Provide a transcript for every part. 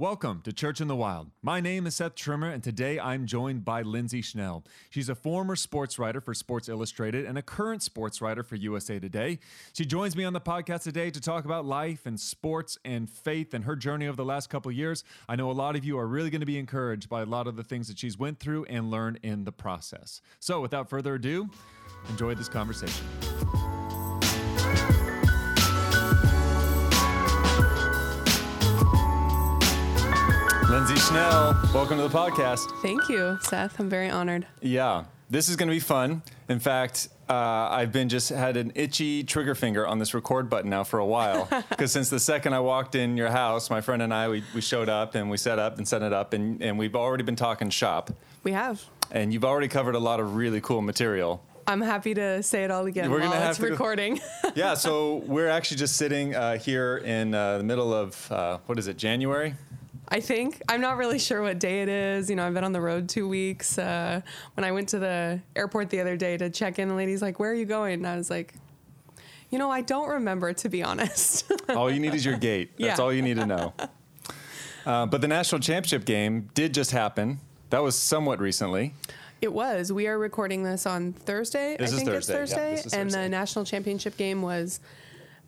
Welcome to Church in the Wild. My name is Seth Trimmer, and today I'm joined by Lindsay Schnell. She's a former sports writer for Sports Illustrated and a current sports writer for USA Today. She joins me on the podcast today to talk about life and sports and faith and her journey over the last couple years. I know a lot of you are really going to be encouraged by a lot of the things that she's went through and learned in the process. So, without further ado, enjoy this conversation. Lindsay Schnell, welcome to the podcast. Thank you, Seth. I'm very honored. Yeah, this is going to be fun. In fact, uh, I've been just had an itchy trigger finger on this record button now for a while. Because since the second I walked in your house, my friend and I, we, we showed up and we set up and set it up, and, and we've already been talking shop. We have. And you've already covered a lot of really cool material. I'm happy to say it all again We're while gonna have it's to recording. yeah, so we're actually just sitting uh, here in uh, the middle of, uh, what is it, January? I think I'm not really sure what day it is. You know, I've been on the road two weeks. Uh, when I went to the airport the other day to check in, the lady's like, "Where are you going?" And I was like, "You know, I don't remember to be honest." All you need is your gate. That's Yeah. all you need to know. Uh, but the national championship game did just happen. That was somewhat recently. it was. We are recording this on Thursday. This I is think Thursday, it's Thursday, is and Thursday. the national championship game was.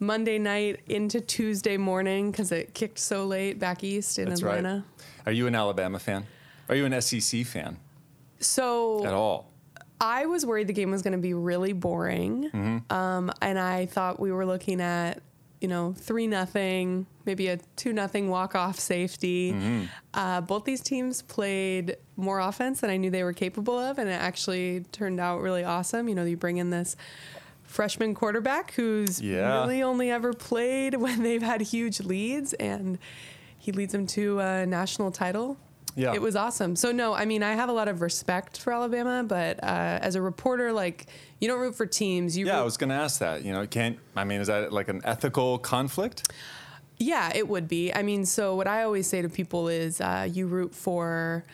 Monday night into Tuesday morning because it kicked so late back east in That's Atlanta. right. Are you an Alabama fan? Are you an SEC fan So at all? I was worried the game was going to be really boring, Mm-hmm. um, and I thought we were looking at, you know, three nothing, maybe a two nothing walk off safety. Mm-hmm. Uh, both these teams played more offense than I knew they were capable of, and it actually turned out really awesome. You know, you bring in this freshman quarterback who's Yeah. really only ever played when they've had huge leads, and he leads them to a national title. Yeah. It was awesome. So no, I mean, I have a lot of respect for Alabama, but uh, as a reporter, like you don't root for teams. You Yeah, I was going to ask that. You know, can't. I mean, is that like an ethical conflict? yeah, it would be. I mean, so what I always say to people is, uh, you root for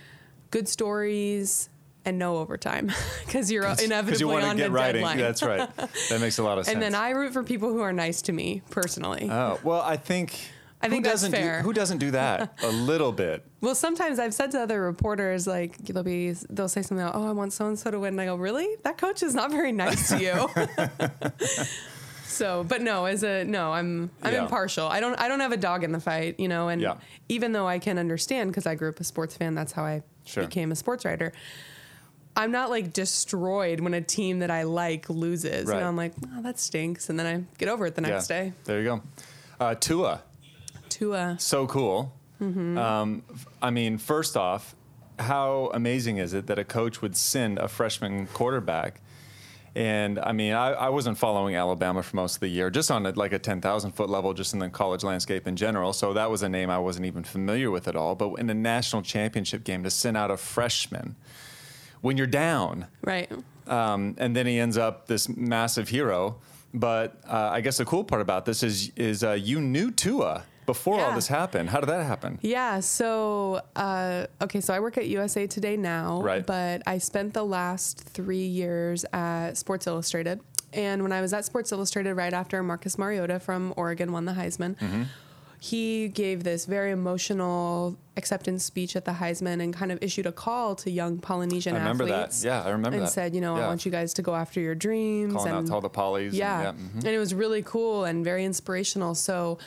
good stories and no overtime because you're inevitably Because you want to on get the writing. deadline. That's right. That makes a lot of sense. and then I root for people who are nice to me personally. Oh well, I think. I think who that's doesn't fair. Do, who doesn't do that a little bit? Well, sometimes I've said to other reporters, like they'll be, they'll say something, like, "Oh, I want so and so to win," and I go, "Really? That coach is not very nice to you." so, but no, as a no, I'm I'm Yeah. impartial. I don't I don't have a dog in the fight, you know. And Yeah. even though I can understand because I grew up a sports fan, that's how I Sure. became a sports writer. I'm not like destroyed when a team that I like loses. Right. You know, I'm like, oh, that stinks, and then I get over it the next yeah. day. There you go. Uh, Tua, Tua. so cool. Mm-hmm. Um, I mean, first off, how amazing is it that a coach would send a freshman quarterback? And I mean, I, I wasn't following Alabama for most of the year, just on a, like a 10,000 foot level, just in the college landscape in general. So that was a name I wasn't even familiar with at all. But in a national championship game, to send out a freshman when you're down, Right. um, and then he ends up this massive hero. But uh, I guess the cool part about this is is uh, you knew Tua before all this happened. How did that happen? Yeah. So, uh, okay. So I work at USA Today now, Right. but I spent the last three years at Sports Illustrated. And when I was at Sports Illustrated, right after Marcus Mariota from Oregon won the Heisman, Mm-hmm. he gave this very emotional acceptance speech at the Heisman and kind of issued a call to young Polynesian I remember that. athletes. Yeah, I remember and that. said, you know, Yeah. I want you guys to go after your dreams. Calling out and to all the polys. and- yeah. mhm. And it was really cool and very inspirational. So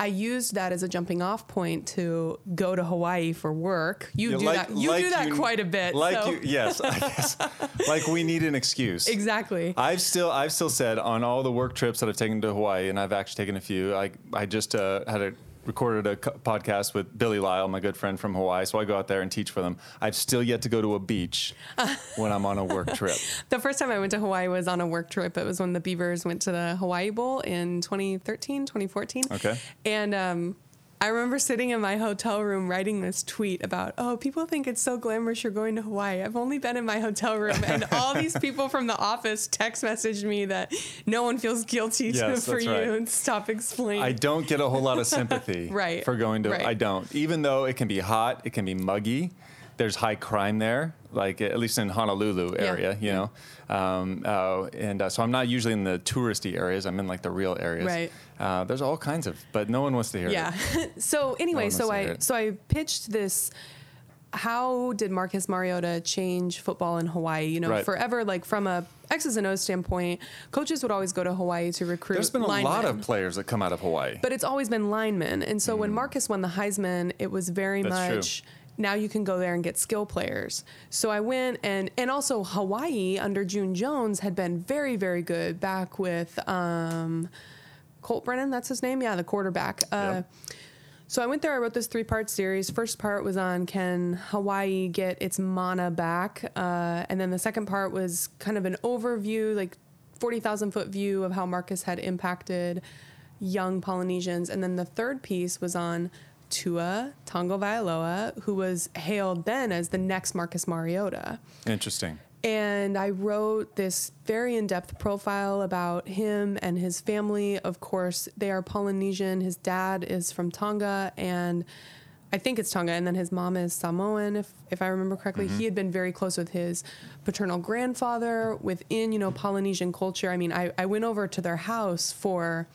I used that as a jumping off point to go to Hawaii for work. You Yeah, do like- that you like do that you- quite a bit. Like so- you, yes, I guess. like we need an excuse. Exactly. I've still I've still said on all the work trips that I've taken to Hawaii, and I've actually taken a few. I I just uh, had a recorded a co- podcast with Billy Lyle, my good friend from Hawaii. So I go out there and teach for them. I've still yet to go to a beach when I'm on a work trip. The first time I went to Hawaii was on a work trip. It was when the Beavers went to the Hawaii Bowl in 2013, 2014. Okay. And um, I remember sitting in my hotel room writing this tweet about, oh, people think it's so glamorous you're going to Hawaii. I've only been in my hotel room, and all these people from the office text messaged me that no one feels guilty Yes, to, for you right. and stop explaining. I don't get a whole lot of sympathy Right, for going to. right. I don't, even though it can be hot, it can be muggy. There's high crime there, like at least in Honolulu Yeah. area, you know. Um, uh, and uh, so I'm not usually in the touristy areas. I'm in like the real areas. Right. Uh, there's all kinds of, but no one wants to hear Yeah. it. so anyway, one so wants to hear I so I pitched this. How did Marcus Mariota change football in Hawaii? You know, Right. forever, like from a X's and O's standpoint, coaches would always go to Hawaii to recruit. There's been a lot of players that come out of Hawaii. but it's always been linemen. And so when Marcus won the Heisman, it was very Mm. That's true. Now you can go there and get skill players. So I went and and also Hawaii under June Jones had been very very good back with um, Colt Brennan. That's his name. Yeah, the quarterback. Uh, Yep. so I went there. I wrote this three part series. First part was on can Hawaii get its mana back, uh, and then the second part was kind of an overview, like forty thousand foot view of how Marcus had impacted young Polynesians, and then the third piece was on Tua Tagovailoa, who was hailed then as the next Marcus Mariota. Interesting. And I wrote this very in depth profile about him and his family. Of course, they are Polynesian. His dad is from Tonga, and I think it's Tonga, and then his mom is Samoan, if, if I remember correctly. He mm-hmm. had been very close with his paternal grandfather within, you know, Polynesian culture. I mean, I, I went over to their house for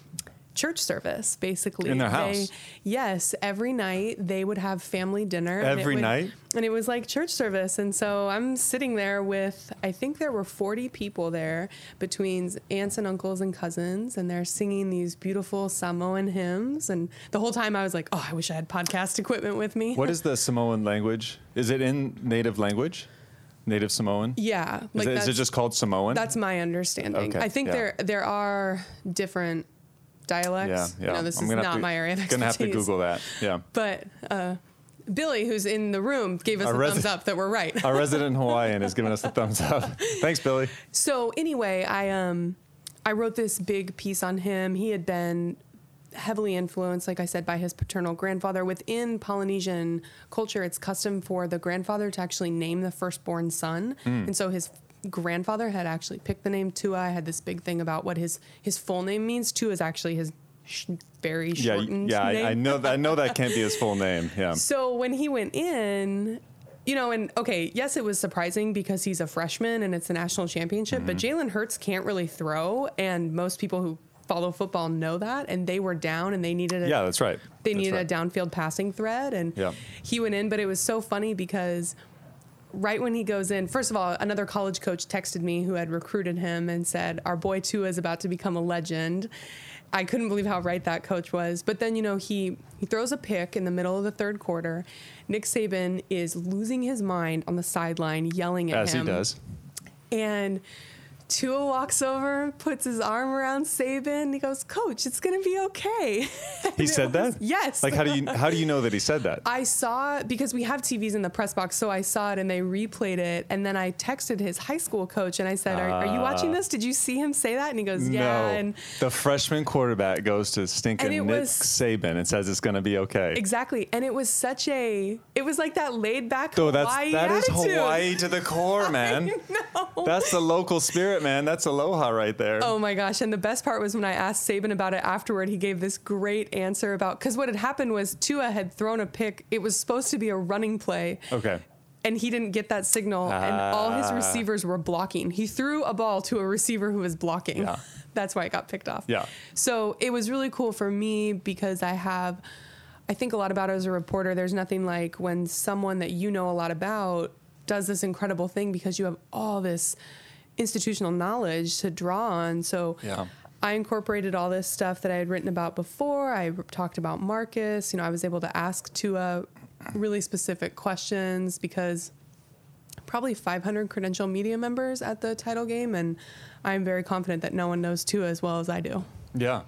church service, basically. In their They- house? yes, every night they would have family dinner. and Every would- night? and it was like church service and so i'm sitting there with i think there were 40 people there between aunts and uncles and cousins and they're singing these beautiful samoan hymns and the whole time i was like oh i wish i had podcast equipment with me What is the Samoan language? Is it in native language? Native Samoan? yeah Is, like it, is that's, it just called Samoan? that's my understanding Okay, i think yeah. there there are different dialects yeah, yeah. you know this I'm is not to, my area of expertise Gonna have to Google that. Yeah. but uh, billy who's in the room gave us Our a resi- thumbs up that we're right Our resident Hawaiian is giving us a thumbs up. Thanks, Billy. So anyway, I um I wrote this big piece on him. He had been heavily influenced, like I said, by his paternal grandfather. Within Polynesian culture, it's custom for the grandfather to actually name the firstborn son, Hmm. and so his grandfather had actually picked the name Tua. I had this big thing about what his his full name means. Tua is actually his sh- very shortened yeah. name. I, I know. I know that can't be his full name. Yeah. So when he went in, you know, and okay, yes, it was surprising because he's a freshman and it's a national championship, but Mm-hmm. Jalen Hurts can't really throw, and most people who follow football know that, and they were down and they needed a Yeah, that's right. they That's needed right. a downfield passing thread, and Yeah. he went in, but it was so funny because. Right when he goes in, first of all, another college coach texted me who had recruited him and said, Our boy Tua is about to become a legend. I couldn't believe how right that coach was. But then, you know, he, he throws a pick in the middle of the third quarter. Nick Saban is losing his mind on the sideline, yelling at As him. he does. And Tua walks over, puts his arm around Saban. He goes, Coach, it's going to be okay. He said that. Yes. Like, how do you how do you know that he said that? I saw because we have TVs in the press box, so I saw it and they replayed it, and then I texted his high school coach and I said, "Are, are you ah. watching this? Did you see him say that?" And he goes, "Yeah." no. And the freshman quarterback goes to stinking Nick was- Saban and says it's going to be okay. exactly, and it was such a, it was like that laid back So that's Hawaii that is. Hawaii to the core, man. No. That's the local spirit, man. That's aloha right there. Oh my gosh. And the best part was when I asked Saban about it afterward, he gave this great answer about because what had happened was Tua had thrown a pick. It was supposed to be a running play. Okay. And he didn't get that signal, and all his Ah. receivers were blocking. He threw a ball to a receiver who was blocking. Yeah. That's why it got picked off. Yeah. So it was really cool for me because I have, I think a lot about it as a reporter. There's nothing like when someone that you know a lot about does this incredible thing because you have all this institutional knowledge to draw on. So Yeah. I incorporated all this stuff that I had written about before. I talked about Marcus. You know, I was able to ask Tua really specific questions because probably 500 credential media members at the title game, and I'm very confident that no one knows Tua as well as I do. Yeah.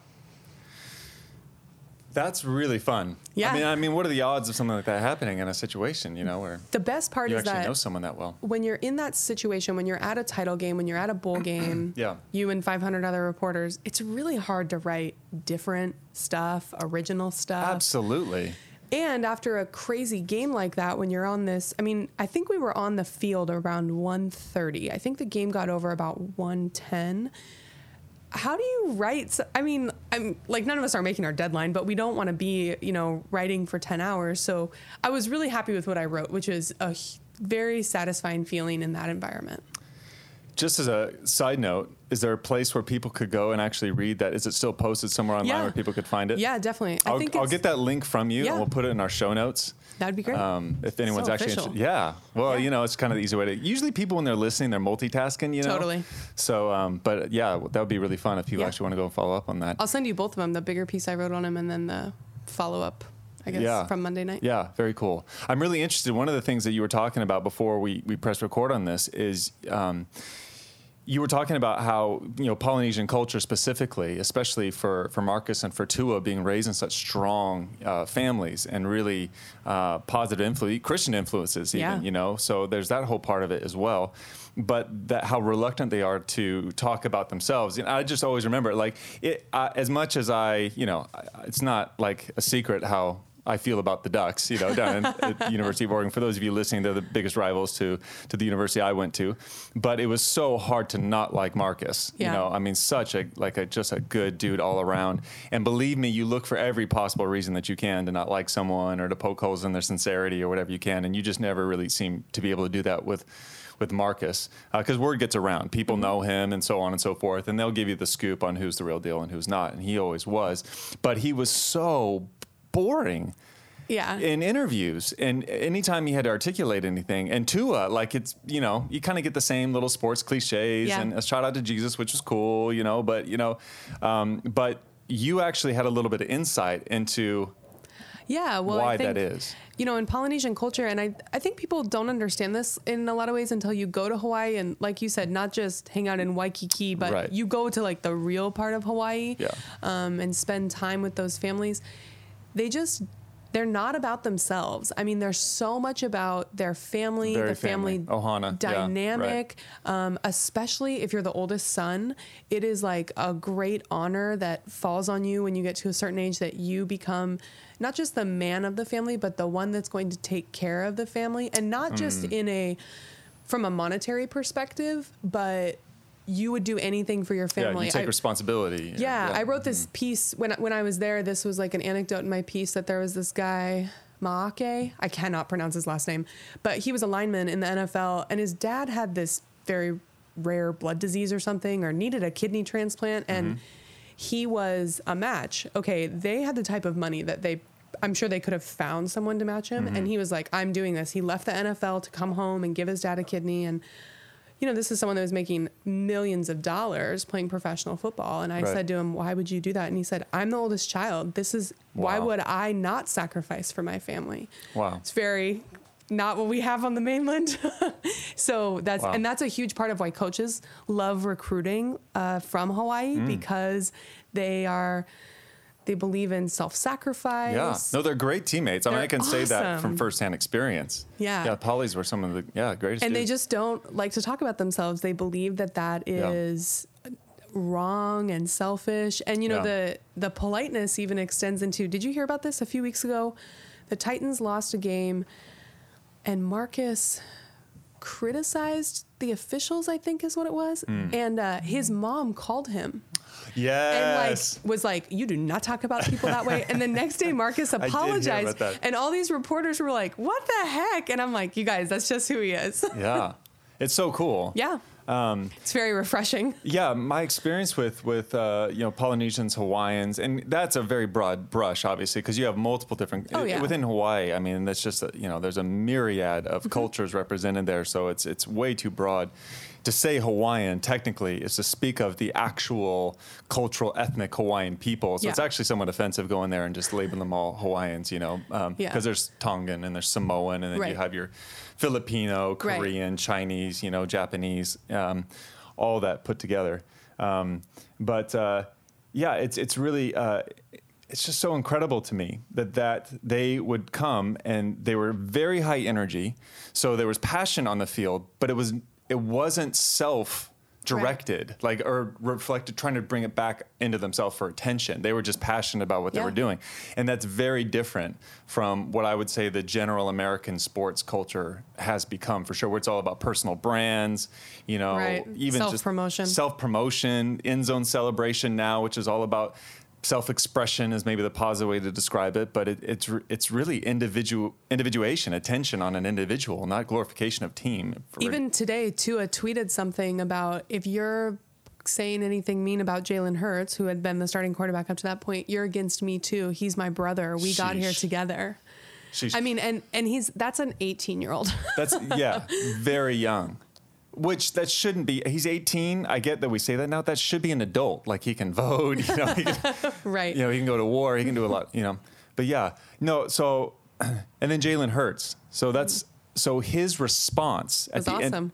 That's really fun. Yeah. I mean, I mean, what are the odds of something like that happening in a situation, you know, where The best part you is actually that know someone that well? when you're in that situation, when you're at a title game, when you're at a bowl game, Yeah. you and 500 other reporters, it's really hard to write different stuff, original stuff. Absolutely. And after a crazy game like that, when you're on this, I mean, I think we were on the field around 1:30. I think the game got over about 1:10. How do you write? i mean, I'm like none of us are making our deadline, but we don't want to be, you know, writing for 10 hours. So I was really happy with what I wrote, which is a very satisfying feeling in that environment. Just as a side note, is there a place where people could go and actually read that? Is it still posted somewhere online Yeah. where people could find it? Yeah, definitely. I I'll, think I'll get that link from you Yeah. and we'll put it in our show notes. That'd be great. Um, if anyone's So actually interested. Yeah. Well, Yeah. you know, it's kind of the easy way to. Usually, people when they're listening, they're multitasking. You know. Totally. So, um, but yeah, that would be really fun if people Yeah. actually want to go and follow up on that. I'll send you both of them. The bigger piece I wrote on him, and then the follow up. I guess Yeah. from Monday night. Yeah, very cool. I'm really interested. One of the things that you were talking about before we, we press record on this is um, you were talking about how you know Polynesian culture specifically, especially for, for Marcus and for Tua, being raised in such strong uh, families and really uh, positive influence, Christian influences, even Yeah. you know. So there's that whole part of it as well. But that how reluctant they are to talk about themselves. And I just always remember, like, it, uh, as much as I, you know, it's not like a secret how I feel about the Ducks, you know, down at the University of Oregon. For those of you listening, they're the biggest rivals to to the university I went to. But it was so hard to not like Marcus. Yeah. You know, I mean, such a like a just a good dude all around. And believe me, you look for every possible reason that you can to not like someone or to poke holes in their sincerity or whatever you can, and you just never really seem to be able to do that with. With Marcus, uh, because word gets around, people mm-hmm. know him, and so on and so forth, and they'll give you the scoop on who's the real deal and who's not, and he always was. But he was so boring Yeah. in interviews and anytime he had to articulate anything and Tua like it's you know you kind of get the same little sports cliches Yeah. and a shout out to Jesus which was cool you know but you know um, but you actually had a little bit of insight into Yeah, well, why I think, that is. You know, in Polynesian culture, and I, I think people don't understand this in a lot of ways until you go to Hawaii and, like you said, not just hang out in Waikiki, but Right. you go to like the real part of Hawaii Yeah. um, and spend time with those families. They just, they're not about themselves. I mean, they're so much about their family, Very the family, family. Ohana, yeah, right. dynamic, um, especially if you're the oldest son. It is like a great honor that falls on you when you get to a certain age that you become not just the man of the family, but the one that's going to take care of the family, and not just Mm. in a from a monetary perspective, but you would do anything for your family. yeah you take I- responsibility yeah, I wrote mm-hmm. this piece when when I was there. This was like an anecdote in my piece that there was this guy Maake. I cannot pronounce his last name, but he was a lineman in the NFL, and his dad had this very rare blood disease or something, or needed a kidney transplant, and mm-hmm. he was a match. Okay, they had the type of money that they. I'm sure they could have found someone to match him, and mm-hmm. he was like, "I'm doing this." He left the NFL to come home and give his dad a kidney, and you know, this is someone that was making millions of dollars playing professional football. And I Right. said to him, Why would you do that? And he said, I'm the oldest child. This is why would I not sacrifice for my family? wow It's very not what we have on the mainland. so that's Wow. and that's a huge part of why coaches love recruiting uh, from Hawaii Mm. because they are they believe in self-sacrifice. yeah no they're great teammates I mean I They're can say that from firsthand experience Yeah. yeah Polly's were some of the yeah greatest and they just don't like to talk about themselves. They believe that that is. Yeah. wrong and selfish. And you know Yeah. the the politeness even extends into. Did you hear about this a few weeks ago? The Titans lost a game, and Marcus criticized the officials. I think is what it was. Hmm. And uh, his mom called him and like was like, "You do not talk about people that way." And the next day, Marcus apologized, and all these reporters were like, "What the heck?" And I'm like, "You guys, that's just who he is." yeah it's so cool Yeah. Um, it's very refreshing. Yeah, my experience with with uh, you know Polynesians, Hawaiians, and that's a very broad brush, obviously, because you have multiple different Oh, yeah. within Hawaii. I mean, that's just a, you know there's a myriad Mm-hmm. of cultures represented there, so it's it's way too broad. To say Hawaiian technically is to speak of the actual cultural ethnic Hawaiian people. So it's actually somewhat offensive going there and just labeling them all Hawaiians, you know, because Yeah. there's Tongan and there's Samoan, and then you have your Filipino, Right. Korean, Chinese, you know, Japanese, um, all that put together. Um, but uh, yeah, it's it's really uh, it's just so incredible to me that that they would come and they were very high energy, so there was passion on the field, but it was it wasn't self directed like or reflected trying to bring it back into themselves for attention they were just passionate about what they were doing and that's very different from what i would say the general american sports culture has become for sure where it's all about personal brands you know Right. even just Self-promotion. self-promotion end zone celebration now which is all about self-expression is maybe the positive way to describe it, but it, it's it's really individual individuation, attention on an individual, not glorification of team. Even today, Tua tweeted something about if you're saying anything mean about Jalen Hurts, who had been the starting quarterback up to that point, you're against me too. He's my brother. We got here together. Sheesh. I mean, and and he's that's an 18 year old. That's yeah, very young. Which that shouldn't be. He's 18. I get that we say that now. That should be an adult. Like he can vote. You know, he can, right. you know, he can go to war. He can do a lot. You know, but yeah, no. So, and then Jalen Hurts. So that's so his response at the end. awesome.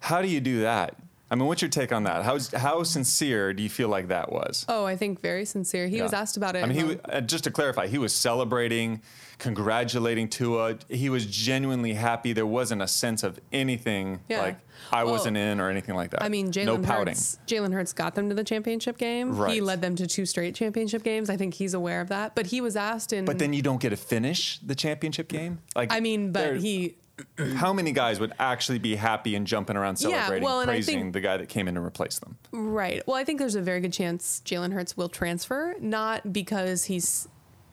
How do you do that? I mean, what's your take on that? How how sincere do you feel like that was? Oh, I think very sincere. He was asked about it. I mean, he um, wa- uh, just to clarify, he was celebrating, congratulating Tua. He was genuinely happy. There wasn't a sense of anything Yeah. like I Well, wasn't in or anything like that. I mean, Jalen no pouting. Hurts. Jalen Hurts got them to the championship game. He led them to two straight championship games. I think he's aware of that. But he was asked in. But then you don't get to finish the championship game. Like I mean, but he. How many guys would actually be happy and jumping around Yeah, celebrating, well, praising think- the guy that came in and replaced them? Right. Well, I think there's a very good chance Jalen Hurts will transfer, not because he's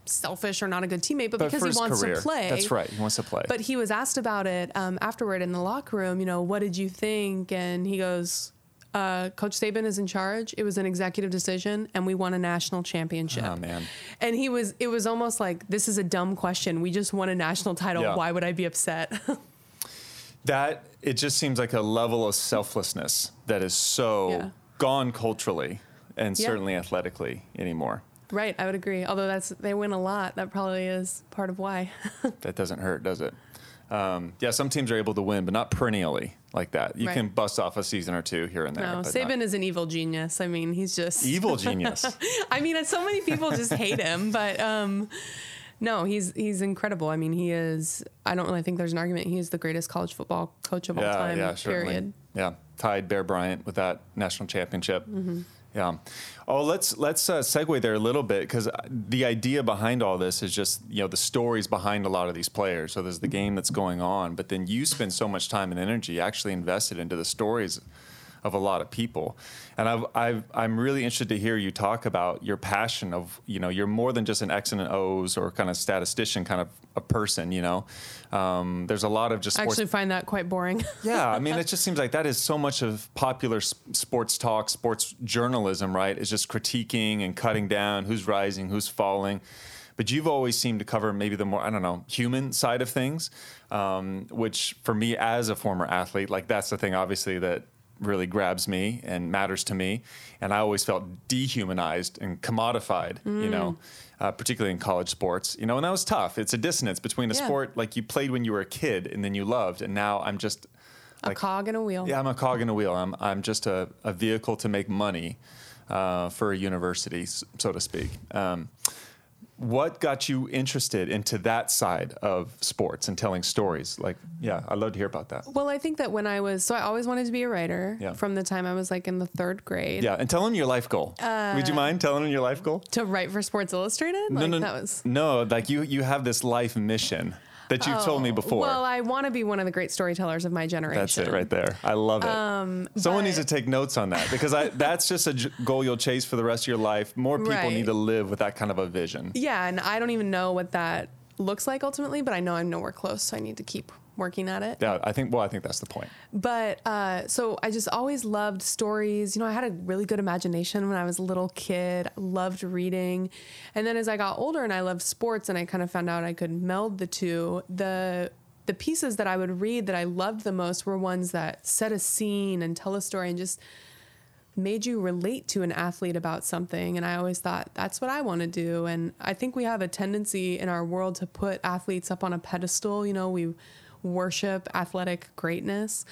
selfish or not a good teammate, but, But because he wants career. to play. That's right. He wants to play. But he was asked about it um, afterward in the locker room. You know, what did you think? And he goes, uh, "Coach Saban is in charge. It was an executive decision, and we won a national championship." Oh, man. And he was. It was almost like this is a dumb question. We just won a national title. Yeah. Why would I be upset? that it just seems like a level of selflessness that is so Yeah. gone culturally and Yeah. certainly athletically anymore. right. I would agree. Although that's they win a lot. That probably is part of why. that doesn't hurt, does it? Um, yeah, some teams are able to win, but not perennially like that. You Right. can bust off a season or two here and there. no, Saban not- is an evil genius. I mean, he's just evil genius. I mean, so many people just hate him, but um, no, he's he's incredible. I mean, he is. I don't really think there's an argument. He is the greatest college football coach of all time. yeah, certainly. period. Yeah, tied Bear Bryant with that national championship. Mm-hmm. Yeah. Oh, let's let's uh, segue there a little bit because the idea behind all this is just you know the stories behind a lot of these players. So there's the game that's going on, but then you spend so much time and energy actually invested into the stories of a lot of people. And I've, I've, I'm really interested to hear you talk about your passion of, you know, you're more than just an X and an O's or kind of statistician kind of a person, you know. Um, there's a lot of just I sports actually find that quite boring. yeah, I mean, it just seems like that is so much of popular s- sports talk, sports journalism, right? Is just critiquing and cutting down who's rising, who's falling. But you've always seemed to cover maybe the more, I don't know, human side of things, um, which for me as a former athlete, like that's the thing, obviously, that really grabs me and matters to me. And I always felt dehumanized and commodified, you know, uh, particularly in college sports, you know, and that was tough. It's a dissonance between a Yeah. sport like you played when you were a kid and then you loved, and now I'm just a cog in a wheel. yeah, I'm a cog in a wheel. I'm I'm just a, a vehicle to make money uh, for a university, so to speak. Um, what got you interested into that side of sports and telling stories? Like, yeah, I'd love to hear about that. Well, I think that when I was so I always wanted to be a writer Yeah. from the time I was like in the third grade. Yeah, and tell them your life goal. Uh, Would you mind telling them your life goal? To write for Sports Illustrated, like no, no, that was. no. Like you, you have this life mission that you've told me before. Oh, Well, I want to be one of the great storytellers of my generation. That's it right there. I love it. Someone needs to Um, take notes on that because I, that's just a j- goal you'll chase for the rest of your life. More people Right. need to live with that kind of a vision. Yeah, and I don't even know what that looks like ultimately, but I know I'm nowhere close, so I need to keep working at it. Yeah, I think. Well, I think that's the point. But uh, so I just always loved stories. You know, I had a really good imagination when I was a little kid. Loved reading, and then as I got older and I loved sports, and I kind of found out I could meld the two. The the pieces that I would read that I loved the most were ones that set a scene and tell a story and just made you relate to an athlete about something and i always thought that's what i want to do and i think we have a tendency in our world to put athletes up on a pedestal you know we worship athletic greatness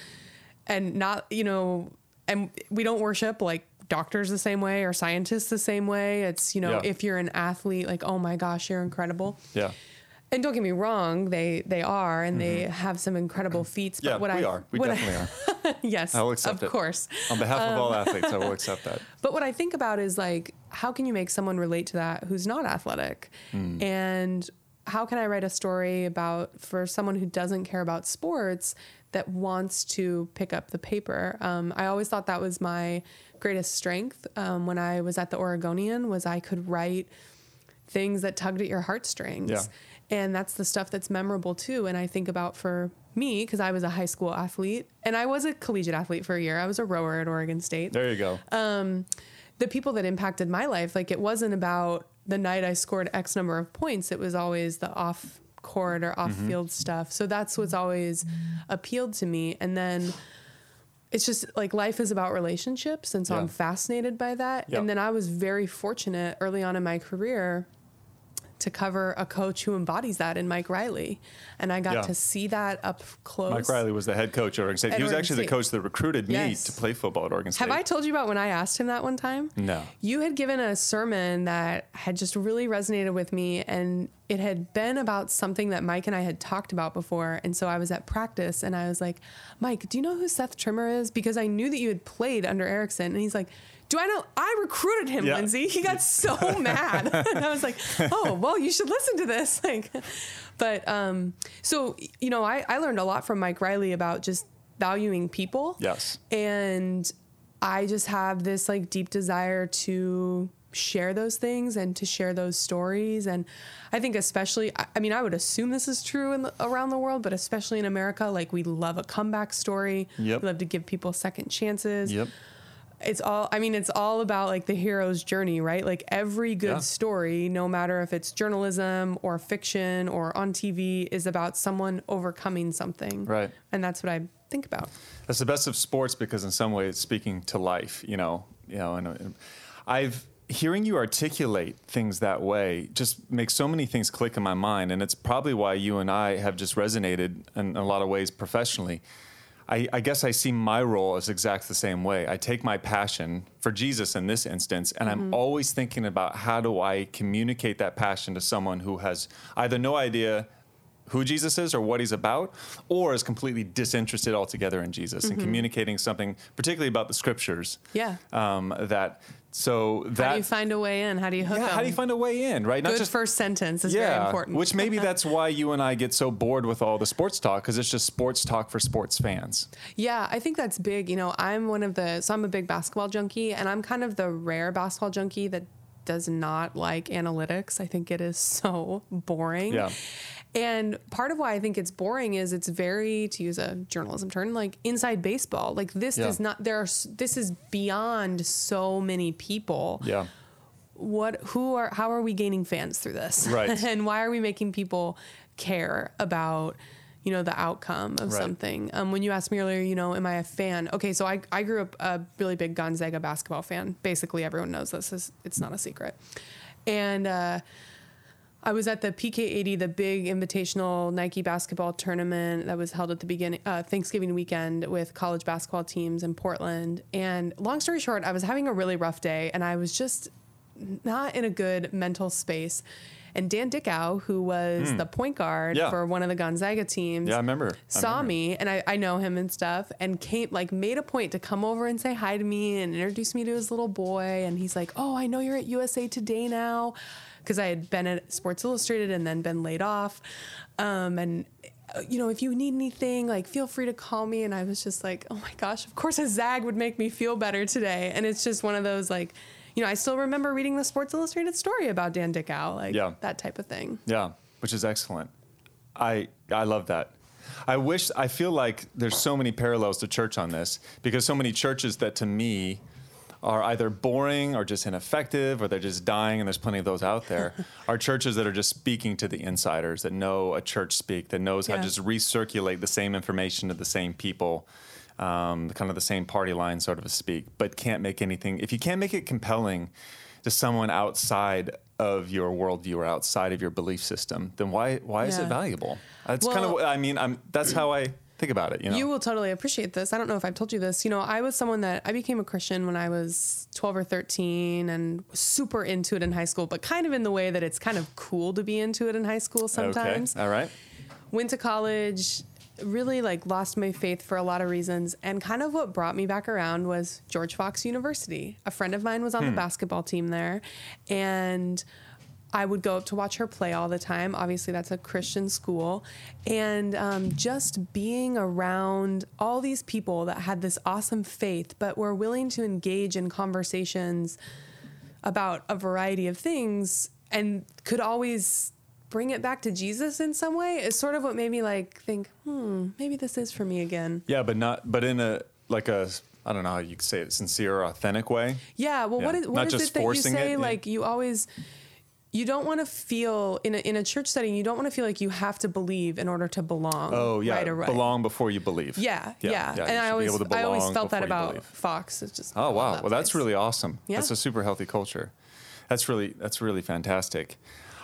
and not you know and we don't worship like doctors the same way or scientists the same way it's you know Yeah. if you're an athlete like oh my gosh you're incredible Yeah. and don't get me wrong they they are and they have some incredible feats Mm-hmm. Yeah, but what we I, are. We what I- definitely are. yes I will accept of it. course On behalf of Um, all athletes, I will accept that. but what I think about is like, how can you make someone relate to that who's not athletic? Hmm. And how can I write a story about for someone who doesn't care about sports that wants to pick up the paper? Um, I always thought that was my greatest strength um, when I was at the Oregonian was I could write things that tugged at your heartstrings. Yeah. And that's the stuff that's memorable too. And I think about for me, because I was a high school athlete and I was a collegiate athlete for a year. I was a rower at Oregon State There you go. Um, the people that impacted my life, like it wasn't about the night I scored X number of points. It was always the off court or off mm-hmm. field stuff. So that's what's always appealed to me. And then it's just like life is about relationships. And so Yeah. I'm fascinated by that. Yeah. And then I was very fortunate early on in my career to cover a coach who embodies that in Mike Riley. And I got Yeah. to see that up close. Mike Riley was the head coach at Oregon State. At he was Oregon actually the coach that recruited me Yes. to play football at Oregon State. Have I told you about when I asked him that one time? No. You had given a sermon that had just really resonated with me, and it had been about something that Mike and I had talked about before. And so I was at practice, and I was like, Mike, do you know who Seth Trimmer is? Because I knew that you had played under Erickson. And he's like, do I know? I recruited him, Yeah. Lindsay. He got so mad. and I was like, oh, well, you should listen to this. Like, but um, so, you know, I, I learned a lot from Mike Riley about just valuing people. Yes. And I just have this like deep desire to share those things and to share those stories. And I think, especially, I, I mean, I would assume this is true in the, around the world, but especially in America, like we love a comeback story. Yep. We love to give people second chances. Yep. It's all, I mean, it's all about like the hero's journey, right? Like every good Yeah. story, no matter if it's journalism or fiction or on TV, is about someone overcoming something. Right. And that's what I think about. That's the best of sports because in some way it's speaking to life, you know, you know, and, and I've hearing you articulate things that way just makes so many things click in my mind, and it's probably why you and I have just resonated in a lot of ways professionally. I, I guess I see my role as exact the same way. I take my passion for Jesus in this instance, and I'm always thinking about how do I communicate that passion to someone who has either no idea who Jesus is or what he's about, or is completely disinterested altogether in Jesus and communicating something, particularly about the scriptures. Yeah. Um, that so that How do you find a way in? How do you hook yeah, them? how do you find a way in, right? Good first sentence is very important. Which maybe that's why you and I get so bored with all the sports talk because it's just sports talk for sports fans. yeah, I think that's big. You know, I'm one of the so I'm a big basketball junkie, and I'm kind of the rare basketball junkie that does not like analytics. I think it is so boring. Yeah. And part of why I think it's boring is it's very, to use a journalism term, like inside baseball. Like this Yeah. does not. There are. This is beyond so many people. Yeah. what who are how are we gaining fans through this Right. and why are we making people care about you know the outcome of Right. something um, when you asked me earlier you know am i a fan okay so i, I grew up a really big gonzaga basketball fan basically everyone knows this is it's not a secret and uh, I was at the PK80, the big invitational Nike basketball tournament that was held at the beginning uh, Thanksgiving weekend with college basketball teams in Portland. And long story short, I was having a really rough day, and I was just not in a good mental space. And Dan Dickau, who was the point guard. Yeah. for one of the Gonzaga teams, Yeah, I remember. I saw remember. me and I, I know him and stuff and came like made a point to come over and say hi to me and introduce me to his little boy and he's like oh i know you're at usa today now because i had been at sports illustrated and then been laid off um, and you know if you need anything like feel free to call me and i was just like oh my gosh of course a zag would make me feel better today and it's just one of those like you know i still remember reading the sports illustrated story about dan dickau like Yeah. that type of thing Yeah, which is excellent. I I love that. I wish I feel like there's so many parallels to church on this because so many churches that to me are either boring or just ineffective or they're just dying and there's plenty of those out there are churches that are just speaking to the insiders that know a church speak that knows how to just recirculate the same information to the same people um, kind of the same party line sort of a speak but can't make anything if you can't make it compelling to someone outside of your worldview or outside of your belief system, then why why is it valuable? That's kind of what I mean. I'm that's how I think about it. You know, You will totally appreciate this. I don't know if I've told you this. You know, I was someone that I became a Christian when I was 12 or 13 and was super into it in high school, but kind of in the way that it's kind of cool to be into it in high school sometimes. Okay, all right. Went to college, really like lost my faith for a lot of reasons. And kind of what brought me back around was George Fox University. A friend of mine was on Hmm. the basketball team there. And I would go up to watch her play all the time. Obviously, that's a Christian school. And um, just being around all these people that had this awesome faith, but were willing to engage in conversations about a variety of things and could always bring it back to Jesus in some way is sort of what made me like think, hmm, maybe this is for me again. Yeah, but not, but in a, like a, I don't know how you could say it, sincere or authentic way. Yeah. Well, Yeah. what is, Not what is just it that you say? it, yeah. Like you always, you don't want to feel in a, in a church setting, you don't want to feel like you have to believe in order to belong. Oh yeah, Right right. belong before you believe. Yeah, yeah, you and I always, I always felt that about believe. Fox. It's just, Oh wow, that well that's really awesome. Yeah. That's a super healthy culture. That's really that's really fantastic.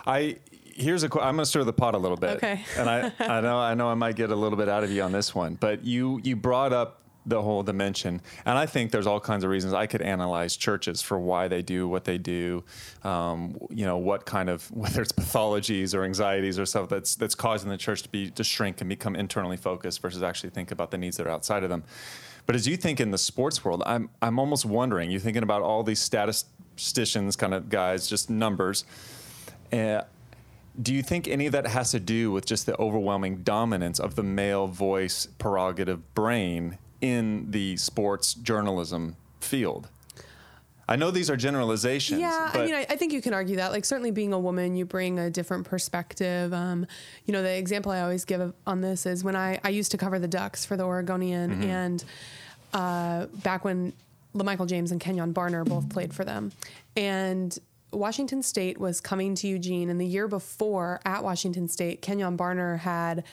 I here's a I'm going to stir the pot a little bit. Okay. and I I know I know I might get a little bit out of you on this one, but you you brought up the whole dimension, and I think there's all kinds of reasons I could analyze churches for why they do what they do. Um, you know what kind of whether it's pathologies or anxieties or stuff that's that's causing the church to be to shrink and become internally focused versus actually think about the needs that are outside of them. But as you think in the sports world, I'm I'm almost wondering. You're thinking about all these statisticians, kind of guys, just numbers. Uh, do you think any of that has to do with just the overwhelming dominance of the male voice prerogative brain in the sports journalism field? I know these are generalizations. Yeah, I mean, I, I think you can argue that. Like, certainly being a woman, you bring a different perspective. Um, you know, the example I always give on this is when I, I used to cover the Ducks for the Oregonian, Mm-hmm. and uh, back when LaMichael James and Kenjon Barner both played for them. And Washington State was coming to Eugene, and the year before at Washington State, Kenjon Barner had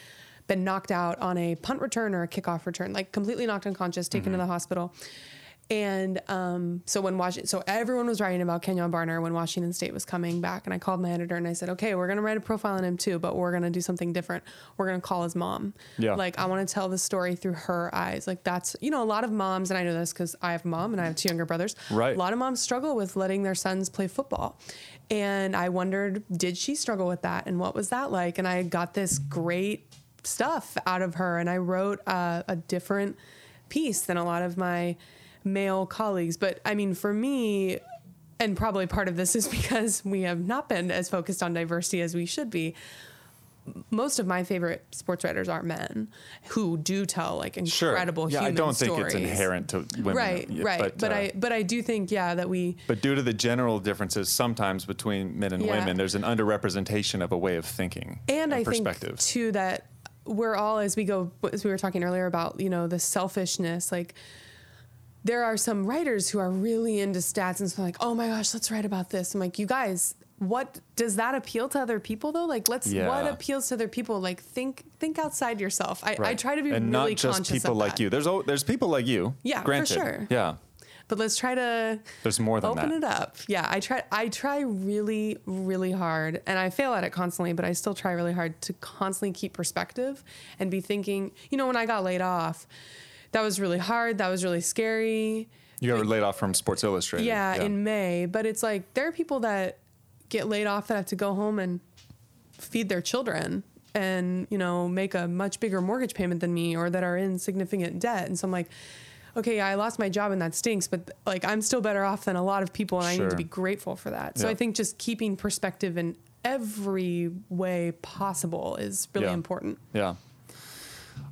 been knocked out on a punt return or a kickoff return, like completely knocked unconscious, taken to the hospital. And um, so when Washington, so everyone was writing about Kenjon Barner when Washington State was coming back, and I called my editor and I said, "Okay, we're gonna write a profile on him too, but we're gonna do something different. We're gonna call his mom. Yeah. Like I want to tell the story through her eyes. Like that's you know a lot of moms, and I know this because I have a mom and I have two younger brothers. Right. A lot of moms struggle with letting their sons play football, and I wondered, did she struggle with that, and what was that like? And I got this great stuff out of her, and I wrote uh, a different piece than a lot of my male colleagues. But I mean, for me, and probably part of this is because we have not been as focused on diversity as we should be. Most of my favorite sports writers are men who do tell like incredible sure. yeah, I human don't stories. think it's inherent to women. Right, right. But, uh, I but I do think yeah that we But due to the general differences sometimes between men and Yeah. women, there's an underrepresentation of a way of thinking and I perspective. think too that we're all as we go as we were talking earlier about you know the selfishness like there are some writers who are really into stats and so like oh my gosh let's write about this i'm like you guys what does that appeal to other people though like let's what appeals to other people like think think outside yourself i, I try to be and really not just conscious people like that. you. There's there's people like you. Yeah, for sure. Yeah, but let's try to there's more than open that. it up yeah i try i try really really hard and i fail at it constantly but i still try really hard to constantly keep perspective and be thinking you know when i got laid off that was really hard that was really scary You got laid off from Sports Illustrated. yeah, in may but it's like there are people that get laid off that have to go home and feed their children and you know make a much bigger mortgage payment than me or that are in significant debt and so i'm like okay i lost my job and that stinks but like i'm still better off than a lot of people and i need to be grateful for that so Yeah. i think just keeping perspective in every way possible is really Yeah. important Yeah.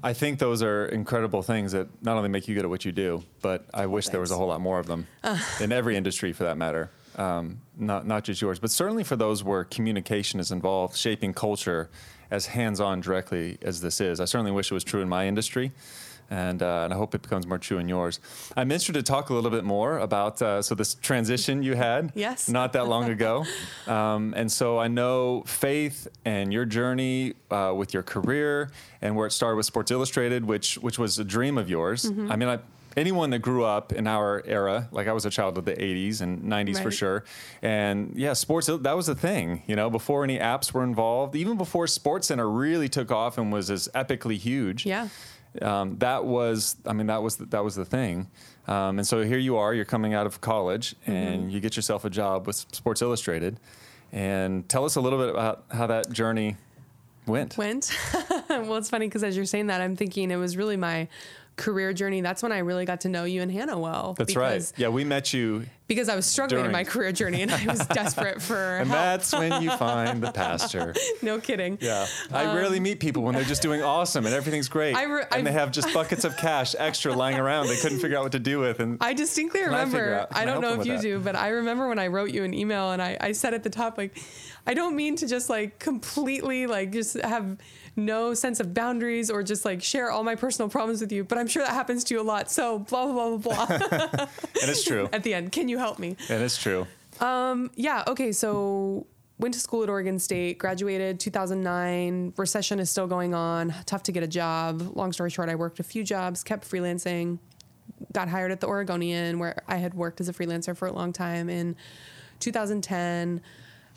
I think those are incredible things that not only make you good at what you do, but I wish there was a whole lot more of them in every industry for that matter. Um, not, not just yours, but certainly for those where communication is involved, shaping culture as hands on directly as this is. I certainly wish it was true in my industry. And, uh, and I hope it becomes more true in yours. I'm interested to talk a little bit more about uh, so this transition you had Yes. not that long ago, um, and so I know faith and your journey uh, with your career and where it started with Sports Illustrated, which which was a dream of yours. Mm-hmm. I mean, I, anyone that grew up in our era, like I was a child of the '80s and '90s for sure, and yeah, sports that was a thing. You know, before any apps were involved, even before Sports Center really took off and was as epically huge yeah um, that was I mean that was the, that was the thing. Um, and so here you are, you're coming out of college and Mm-hmm. you get yourself a job with Sports Illustrated. And tell us a little bit about how that journey went. went. well, it's funny because as you're saying that, I'm thinking it was really my career journey. That's when I really got to know you and Hannah well. That's right. Yeah, we met you because I was struggling in my career journey and I was desperate for And help. that's when you find the pastor. No kidding. Yeah. I rarely meet people when they're just doing awesome and everything's great. Um, I re- and they I've- have just buckets of cash extra lying around they couldn't figure out what to do with. And I distinctly I remember. I I don't know if you that? do, but I remember when I wrote you an email and I, I said at the top like, I don't mean to just like completely like just have no sense of boundaries or just like share all my personal problems with you, but I'm sure that happens to you a lot. So blah blah blah blah blah. and it's true. at the end, can you help me? and it's true. Um, yeah. Okay. So went to school at Oregon State, graduated 2009. Recession is still going on. Tough to get a job. Long story short, I worked a few jobs, kept freelancing, got hired at the Oregonian, where I had worked as a freelancer for a long time in 2010.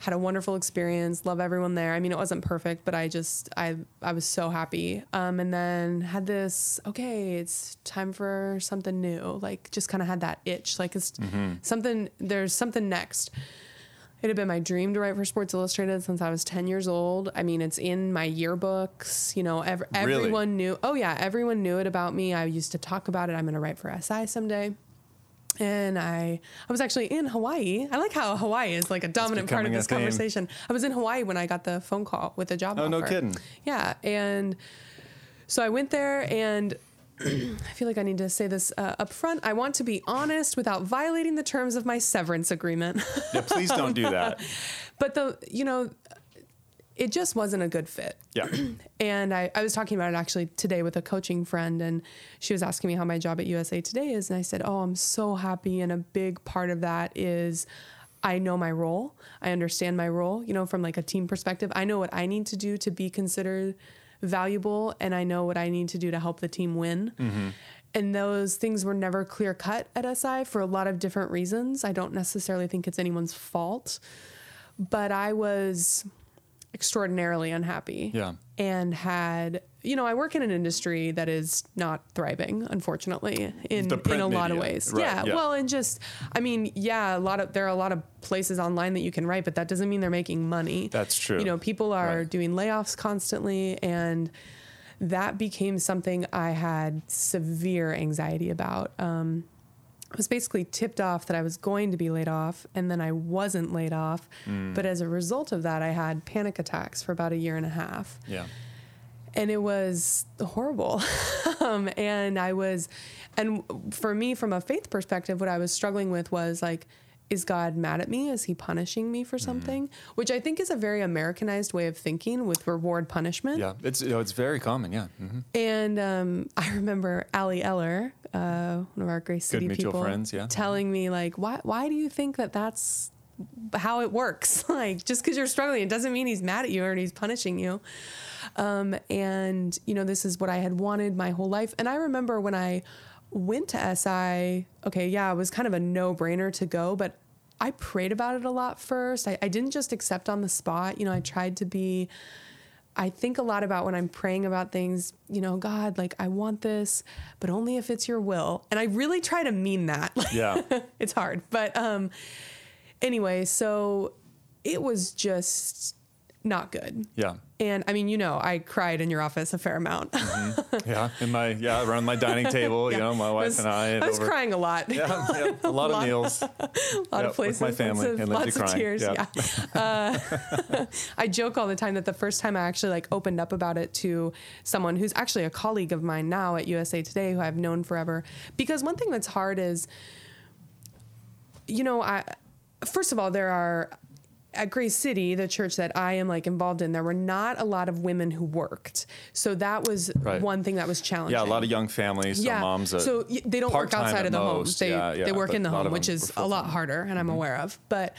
Had a wonderful experience. Love everyone there. I mean, it wasn't perfect, but I just I I was so happy. Um, and then had this. Okay, it's time for something new. Like just kind of had that itch. Like it's something. There's something next. It had been my dream to write for Sports Illustrated since I was 10 years old. I mean, it's in my yearbooks. You know, ev- Really? everyone knew. Oh, yeah, everyone knew it about me. I used to talk about it. I'm going to write for SI someday. And I, I was actually in Hawaii. I like how Hawaii is like a dominant part of this conversation. I was in Hawaii when I got the phone call with a job Oh, no offer. kidding. Yeah, and so I went there, and I feel like I need to say this uh, up front. I want to be honest without violating the terms of my severance agreement. Yeah, please don't do that. but the, you know, it just wasn't a good fit. Yeah. And I, I was talking about it actually today with a coaching friend, and she was asking me how my job at USA Today is. And I said, Oh, I'm so happy. And a big part of that is I know my role. I understand my role, you know, from like a team perspective. I know what I need to do to be considered valuable, and I know what I need to do to help the team win. Mm-hmm. And those things were never clear cut at SI for a lot of different reasons. I don't necessarily think it's anyone's fault, but I was extraordinarily unhappy. Yeah. And had, you know, I work in an industry that is not thriving, unfortunately, in, in a lot of ways. Right, yeah, yeah. Well, and just, I mean, yeah, a lot of, there are a lot of places online that you can write, but that doesn't mean they're making money. That's true. You know, people are Right. doing layoffs constantly. And that became something I had severe anxiety about. Um, I was basically tipped off that I was going to be laid off, and then I wasn't laid off. Mm. But as a result of that, I had panic attacks for about a year and a half Yeah. and it was horrible. um, and I was, and for me, from a faith perspective, what I was struggling with was like, is God mad at me? Is he punishing me Mm-hmm. for something? Which I think is a very Americanized way of thinking with reward punishment. Yeah. It's you know, it's very common. Yeah. hmm And um, I remember Ali Eller, uh, one of our Grace Good City mutual people, friends, yeah. telling me like, why why do you think that that's how it works? like, just because you're struggling, it doesn't mean he's mad at you or he's punishing you. Um, and you know, this is what I had wanted my whole life. And I remember when I went to SI, okay, yeah, it was kind of a no brainer to go, but I prayed about it a lot first. I, I didn't just accept on the spot. You know, I tried to be I think a lot about when I'm praying about things, you know, God, like I want this, but only if it's your will. And I really try to mean that. Yeah. it's hard. But um anyway, so it was just not good. Yeah. And I mean, you know, I cried in your office a fair amount. Yeah. In my yeah around my dining table, you know, my wife was, and I. I was over- crying a lot. Yeah, yeah, a lot of meals. a lot Yep, of places. with my family lots of, and lots of crying. tears. Yep. Yeah. Uh, I joke all the time that the first time I actually like opened up about it to someone who's actually a colleague of mine now at USA Today, who I've known forever, because one thing that's hard is, you know, I first of all there are. At Grace City, the church that I am like involved in, there were not a lot of women who worked. So that was Right. one thing that was challenging. Yeah, a lot of young families. So moms. So they don't work outside of the home. They yeah, yeah, they work in the home, which is a lot harder, and I'm aware of. But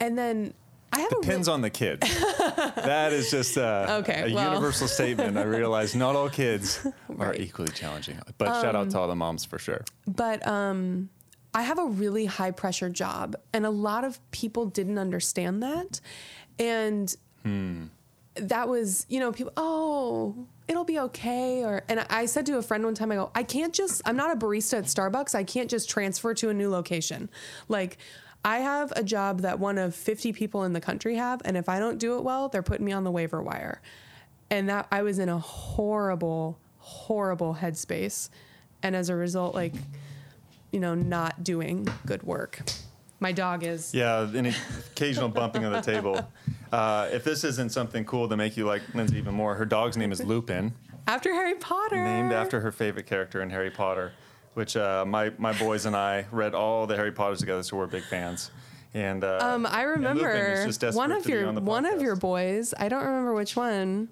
and then I have a Depends real- on the kid. that is just a, Okay, a well. universal statement. I realize not all kids are Right. Um, equally challenging, but shout out to all the moms for sure. but um, I have a really high pressure job, and a lot of people didn't understand that, and hmm. that was you know people oh it'll be okay or and I- I said to a friend one time I go I can't just I'm not a barista at Starbucks. I can't just transfer to a new location. Like I have a job that one of 50 people in the country have and if I don't do it well they're putting me on the waiver wire. And that I was in a horrible horrible headspace. And as a result like you know not doing good work My dog is. Yeah, any occasional bumping of the table. Uh, if this isn't something cool to make you like Lindsay even more, her dog's name is Lupin, After Harry Potter. named after her favorite character in Harry Potter, which uh, my my boys and I read all the Harry Potters together, so we're big fans. And uh, Um, I and Lupin is remember one of your on one of your boys. I don't remember which one.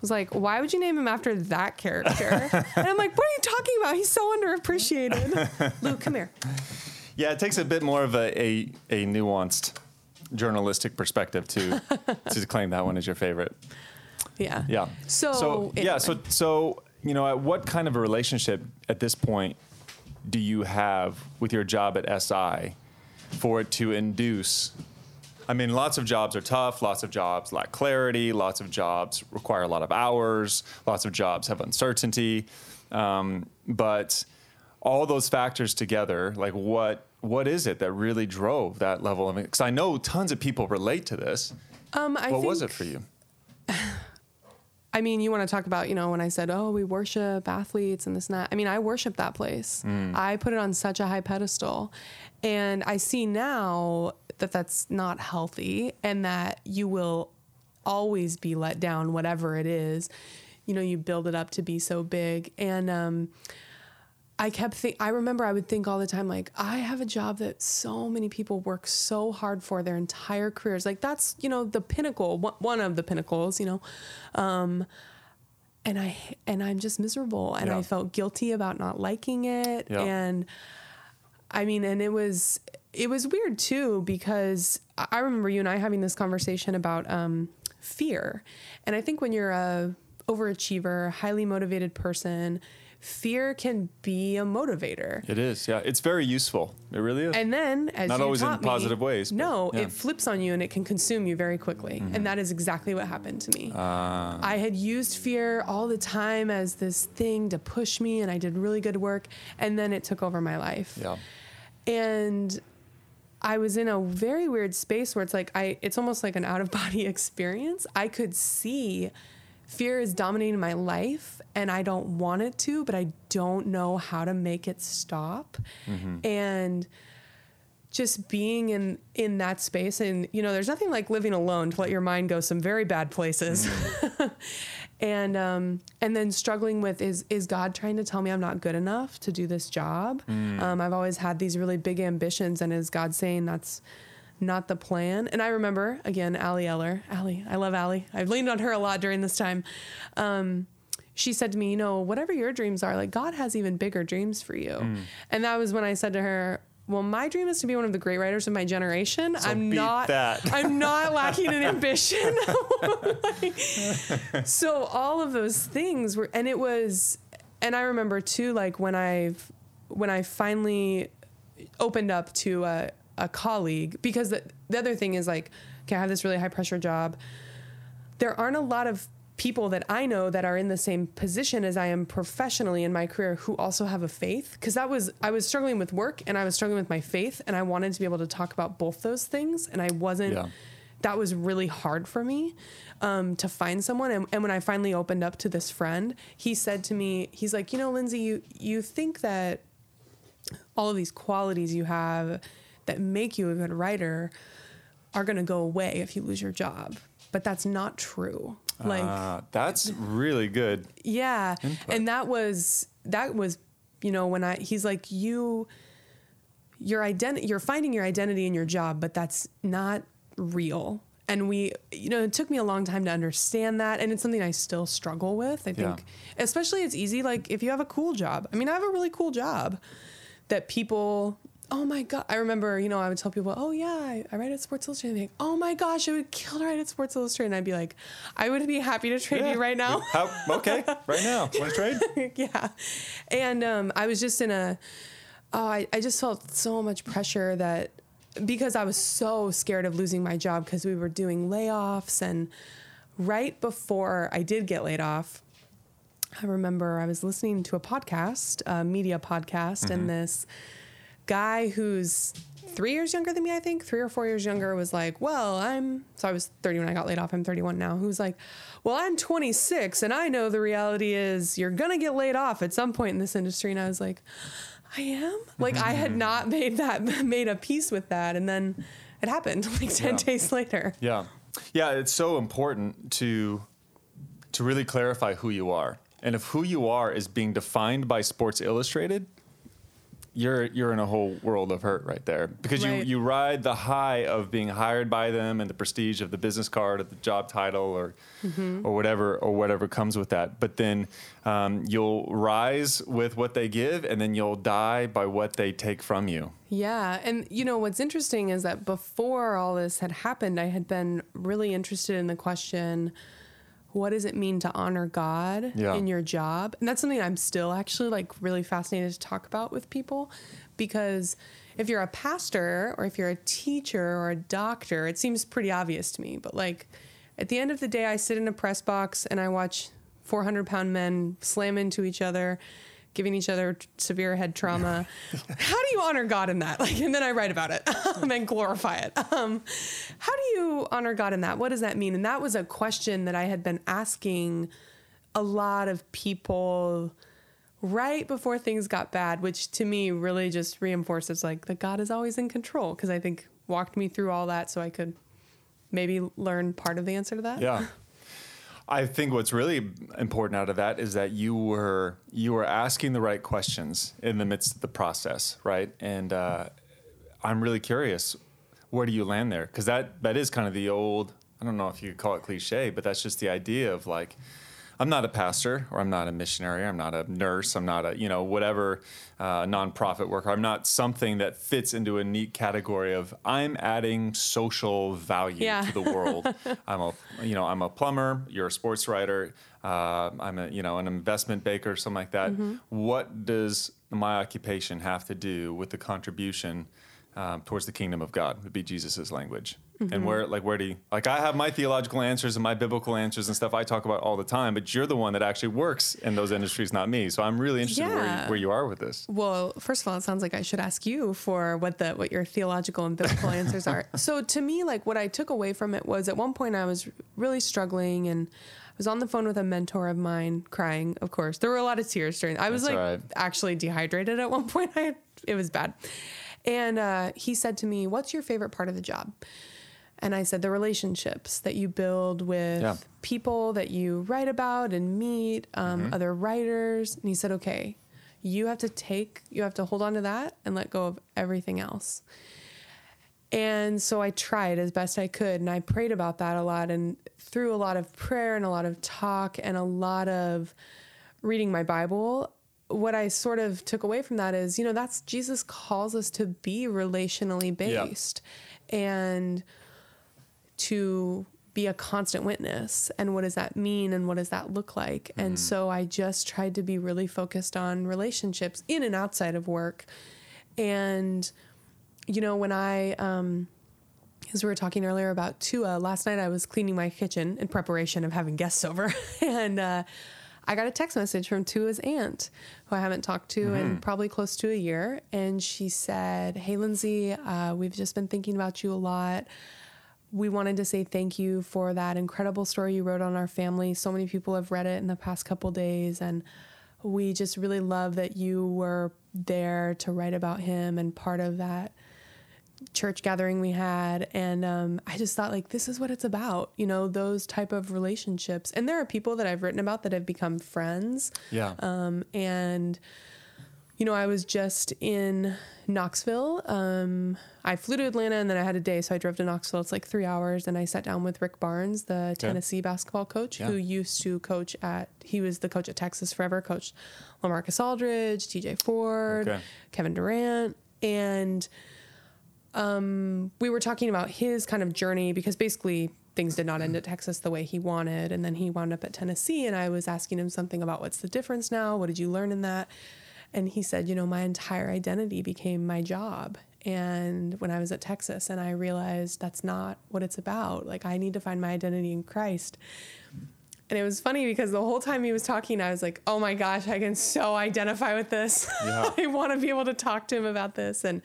Was like, why would you name him after that character? and I'm like, what are you talking about? He's so underappreciated. Luke, come here. Yeah, it takes a bit more of a, a, a nuanced journalistic perspective to to claim that one as your favorite. Yeah. Yeah. So, so yeah, so so you know, at what kind of a relationship at this point do you have with your job at SI for it to induce? I mean, lots of jobs are tough. Lots of jobs lack clarity. Lots of jobs require a lot of hours. Lots of jobs have uncertainty. Um, but all those factors together, like what what is it that really drove that level of? Because I know tons of people relate to this. Um, I what think, was it for you? I mean, you want to talk about, you know, when I said, oh, we worship athletes and this and that. I mean, I worship that place. I put it on such a high pedestal. And I see now that that's not healthy and that you will always be let down, whatever it is. You know, you build it up to be so big. And, um, I kept think I remember I would think all the time like I have a job that so many people work so hard for their entire careers like that's you know the pinnacle one- of the pinnacles you know um and I and I'm just miserable and Yeah. I felt guilty about not liking it Yeah. and I mean and it was it was weird too because I I remember you and I having this conversation about um fear and I think when you're a overachiever highly motivated person fear can be a motivator It is, yeah. It's very useful. It really is. and then, as Not always in me- positive ways, No, yeah. Mm-hmm. it flips on you and it can consume you very quickly. And that is exactly what happened to me. Ah. I had used fear all the time as this thing to push me, and I did really good work. And then it took over my life. yeah. And I was in a very weird space where it's like I it's almost like an out of body experience. I could see fear is dominating my life and I don't want it to, but I don't know how to make it stop. And just being in in that space and you know there's nothing like living alone to let your mind go some very bad places. And um and then struggling with is is god trying to tell me i'm not good enough to do this job? Um i've always had these really big ambitions and is god saying that's not the plan? And i remember again ali eller ali i love ali i've leaned on her a lot during this time. Um she said to me, you know, whatever your dreams are, like God has even bigger dreams for you. Mm. And that was when I said to her, well, my dream is to be one of the great writers of my generation. I'm beat not. I'm not lacking in ambition. Like, so all of those things were and it was and I remember too like when I've when I finally opened up to a, a colleague because the, the other thing is like okay, I have this really high pressure job. There aren't a lot of people that I know that are in the same position as I am professionally in my career who also have a faith. Because that was I was struggling with work and I was struggling with my faith and I wanted to be able to talk about both those things and I wasn't Yeah. that was really hard for me um, to find someone. And, and when I finally opened up to this friend he said to me he's like you know Lindsay you you think that all of these qualities you have that make you a good writer are going to go away if you lose your job. But that's not true like Ah, that's really good. yeah Input. and that was that was you know when i he's like you your identity you're finding your identity in your job but that's not real and we you know it took me a long time to understand that and it's something i still struggle with i think Yeah. especially it's easy like if you have a cool job i mean i have a really cool job that people oh my god i remember you know i would tell people oh yeah i, I write at sports illustrated and like oh my gosh i would kill to write at sports illustrated and i'd be like i would be happy to trade Yeah. you right now How, okay, right now. Want to trade? yeah. And um, I was just in a, oh, I, I just felt so much pressure that because I was so scared of losing my job because we were doing layoffs. And right before I did get laid off, I remember I was listening to a podcast, a media podcast, and this guy who's three years younger than me, I think, three or four years younger, was like, Well, I'm, so I was 30 when I got laid off. I'm 31 now. Who's like, Well, I'm 26 and I know the reality is you're going to get laid off at some point in this industry. And I was like, I am. Like I had not made that made a peace with that, and then it happened like ten Yeah. days later. Yeah. Yeah, it's so important to to really clarify who you are. And if who you are is being defined by Sports Illustrated, you're you're in a whole world of hurt right there. Because Right. you you ride the high of being hired by them and the prestige of the business card or the job title or or whatever or whatever comes with that. But then um, you'll rise with what they give and then you'll die by what they take from you. Yeah, and you know what's interesting is that before all this had happened, I had been really interested in the question what does it mean to honor God Yeah. in your job? And that's something I'm still actually like really fascinated to talk about with people because if you're a pastor or if you're a teacher or a doctor, it seems pretty obvious to me, but like at the end of the day I sit in a press box and I watch 400 pound men slam into each other giving each other t- severe head trauma. How do you honor God in that? Like, and then I write about it um, and glorify it. Um, how do you honor God in that? What does that mean? And that was a question that I had been asking a lot of people right before things got bad, which to me really just reinforces like that God is always in control because I think walked me through all that so I could maybe learn part of the answer to that. Yeah. I think what's really important out of that is that you were you were asking the right questions in the midst of the process, right? And uh, I'm really curious, where do you land there? Because that that is kind of the old I don't know if you could call it cliche, but that's just the idea of like I'm not a pastor or I'm not a missionary. I'm not a nurse. I'm not a, you know, whatever uh, nonprofit worker. I'm not something that fits into a neat category of I'm adding social value Yeah. to the world. I'm a, you know, I'm a plumber. You're a sports writer. Uh, I'm a, you know, an investment banker, something like that. What does my occupation have to do with the contribution um, towards the kingdom of God? Would be Jesus's language. And where, like, where do you, like, I have my theological answers and my biblical answers and stuff I talk about all the time, but you're the one that actually works in those industries, not me. So I'm really interested in where you, where you are with this. Well, first of all, it sounds like I should ask you for what the what your theological and biblical answers are. So to me, like what I took away from it was at one point I was really struggling and I was on the phone with a mentor of mine crying, of course. There were a lot of tears during I was That's like right. actually dehydrated at one point. I it was bad. And uh, he said to me, What's your favorite part of the job? And I said, The relationships that you build with Yeah. people that you write about and meet, um, Mm-hmm. other writers. And he said, Okay, you have to take, you have to hold on to that and let go of everything else. And so I tried as best I could. And I prayed about that a lot. And through a lot of prayer and a lot of talk and a lot of reading my Bible, what I sort of took away from that is, you know, that's Jesus calls us to be relationally Yeah. based and to be a constant witness. And what does that mean? And what does that look like? And so I just tried to be really focused on relationships in and outside of work. And, you know, when I, um, as we were talking earlier about Tua, last night I was cleaning my kitchen in preparation of having guests over. and uh, I got a text message from Tua's aunt, who I haven't talked to in probably close to a year. And she said, Hey, Lindsay, uh, we've just been thinking about you a lot. We wanted to say thank you for that incredible story you wrote on our family. So many people have read it in the past couple days. And we just really love that you were there to write about him and part of that church gathering we had and um, i just thought like this is what it's about you know those type of relationships and there are people that i've written about that have become friends Yeah. um, and you know i was just in knoxville um, i flew to atlanta and then i had a day so i drove to knoxville it's like three hours and i sat down with rick barnes the tennessee basketball coach Yeah. who used to coach at he was the coach at texas forever coached lamarcus aldridge tj ford Okay. kevin durant and Um, we were talking about his kind of journey because basically things did not end at Texas the way he wanted. And then he wound up at Tennessee. And I was asking him something about what's the difference now? What did you learn in that? And he said, you know, my entire identity became my job. And when I was at Texas, and I realized that's not what it's about. Like, I need to find my identity in Christ. And it was funny because the whole time he was talking, I was like, oh my gosh, I can so identify with this. Yeah. I want to be able to talk to him about this. And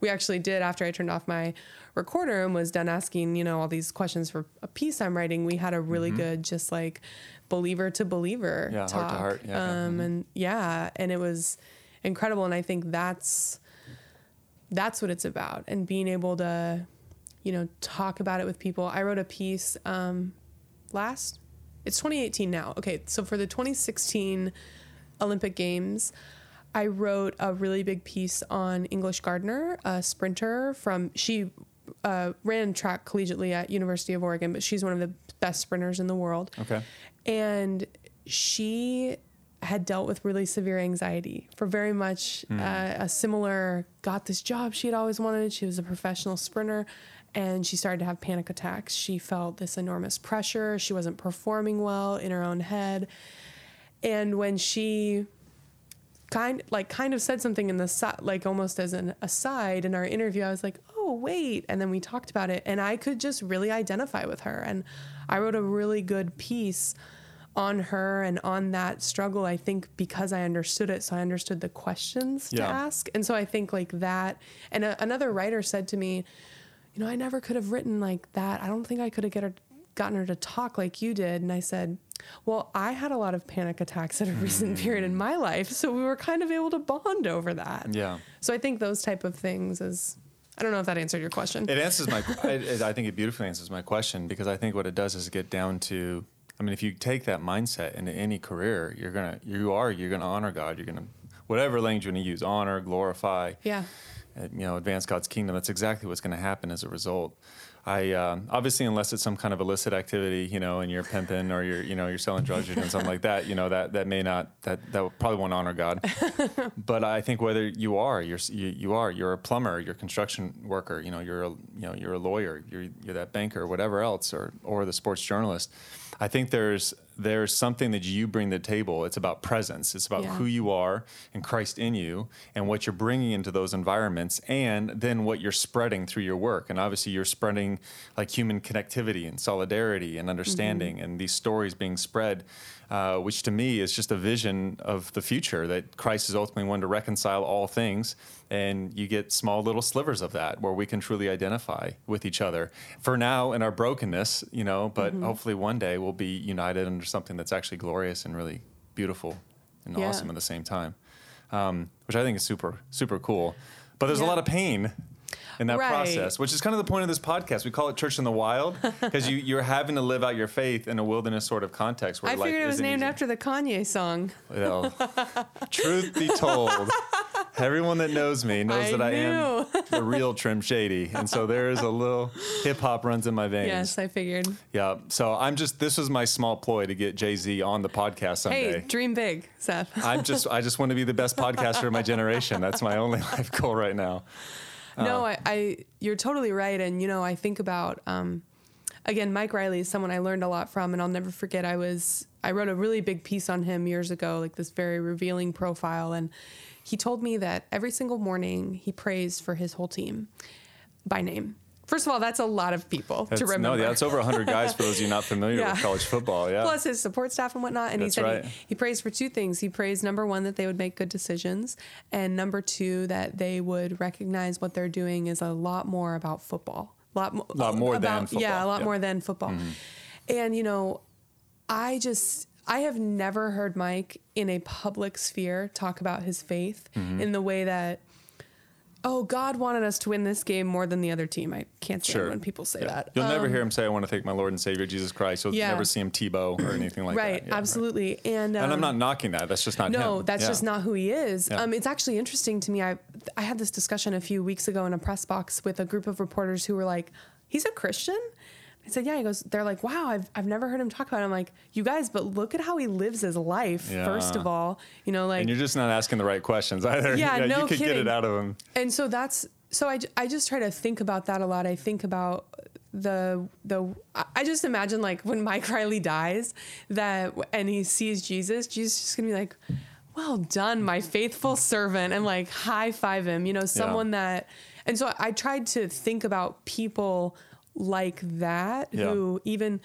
we actually did after I turned off my recorder and was done asking, you know, all these questions for a piece I'm writing. We had a really good, just like believer to believer Yeah, heart to talk. heart. Yeah. Um, and yeah, and it was incredible. And I think that's that's what it's about, and being able to, you know, talk about it with people. I wrote a piece um, last. It's 2018 now. Okay, so for the 2016 Olympic Games, I wrote a really big piece on English Gardner, a sprinter from she uh, ran track collegiately at University of Oregon, but she's one of the best sprinters in the world. Okay. And she had dealt with really severe anxiety for very much uh, a similar got this job she had always wanted. She was a professional sprinter and she started to have panic attacks. She felt this enormous pressure. She wasn't performing well in her own head. And when she kind like kind of said something in the like almost as an aside in our interview i was like oh wait and then we talked about it and i could just really identify with her and i wrote a really good piece on her and on that struggle i think because i understood it so i understood the questions to ask and so i think like that and a, another writer said to me you know i never could have written like that. I don't think i could have get her gotten her to talk like you did and i said well i had a lot of panic attacks at a recent period in my life so we were kind of able to bond over that Yeah. so i think those type of things is i don't know if that answered your question It answers my. I, I think it beautifully answers my question because I think what it does is get down to. I mean, if you take that mindset into any career, you're gonna. You are. You're gonna honor God. You're gonna. Whatever language you're gonna use, honor, glorify. yeah uh, you know, advance God's kingdom. That's exactly what's going to happen as a result. I um, obviously, unless it's some kind of illicit activity, you know, and you're pimping or you're, you know, you're selling drugs or doing something like that, you know, that that may not that that probably won't honor God. but I think whether you are, you're you, you are, you're a plumber, you're a construction worker, you know, you're a you know, you're a lawyer, you're you're that banker, whatever else, or or the sports journalist. I think there's there's something that you bring to the table. It's about presence. It's about Yeah. who you are and Christ in you and what you're bringing into those environments and then what you're spreading through your work. And obviously you're spreading like human connectivity and solidarity and understanding and these stories being spread, uh, which to me is just a vision of the future that Christ is ultimately one to reconcile all things. And you get small little slivers of that where we can truly identify with each other. For now, in our brokenness, you know, but hopefully one day we'll be united under something that's actually glorious and really beautiful and Yeah. awesome at the same time, um, which I think is super, super cool. But there's a lot of pain in that Right. process, which is kind of the point of this podcast. We call it Church in the Wild because you, you're having to live out your faith in a wilderness sort of context where i life figured it was named easy. after the kanye song Well, truth be told, everyone that knows me knows I that I am the real Trim Shady, and so there is a little hip hop runs in my veins. yes i figured Yeah. So I'm just this was my small ploy to get Jay Z on the podcast someday. hey dream big seth I'm just I just want to be the best podcaster of my generation. That's my only life goal right now. no, I, I, you're totally right. And, you know, I think about, um, again, Mike Riley is someone I learned a lot from, and I'll never forget. I was, I wrote a really big piece on him years ago, like this very revealing profile. And he told me that every single morning he prays for his whole team by name. First of all, that's a lot of people That's, to remember. No, yeah, it's over 100 guys for those of you not familiar Yeah. with college football. Yeah. plus his support staff and whatnot. And That's he said right. he, he prays for two things. He prays number one that they would make good decisions, and number two that they would recognize what they're doing is a lot more about football. A lot, mo- Lot more than about, football, Yeah, a lot yeah. more than football. Mm-hmm. And you know, I just I have never heard Mike in a public sphere talk about his faith Mm-hmm. in the way that. Oh, God wanted us to win this game more than the other team. I can't stand Sure. when people say Yeah. that. You'll never Um, hear him say, "I want to thank my Lord and Savior Jesus Christ." You'll Yeah. never see him Tebow or anything like right, that. Yeah, absolutely. And um, And I'm not knocking that. That's just not no, him. that's just not who he is. Um, it's actually interesting to me. I I had this discussion a few weeks ago in a press box with a group of reporters who were like, "He's a Christian." I said, "Yeah." He goes, "They're like, wow, I've I've never heard him talk about." it. I'm like, "You guys, but look at how he lives his life. First of all, you know, like, And you're just not asking the right questions either. Yeah, no you could get kidding. it out of him. and so that's so I, I just try to think about that a lot. I think about the the I- just imagine like when Mike Riley dies that and he sees Jesus, Jesus is just gonna be like, "Well done, my faithful servant," and like high five him. You know, someone that. And so I tried to think about people like that Yeah. who even.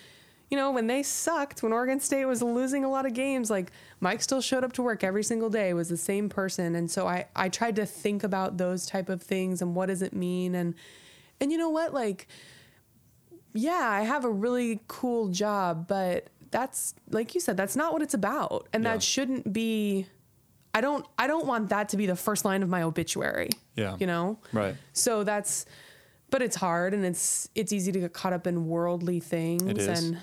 You know, when they sucked, when Oregon State was losing a lot of games, like Mike still showed up to work every single day, was the same person. And so I, I tried to think about those type of things and what does it mean? And, and you know what? Like, yeah, I have a really cool job, but that's, like you said, that's not what it's about. And Yeah. that shouldn't be I don't I don't want that to be the first line of my obituary. Yeah. You know? Right. So that's but it's hard and it's it's easy to get caught up in worldly things It is. and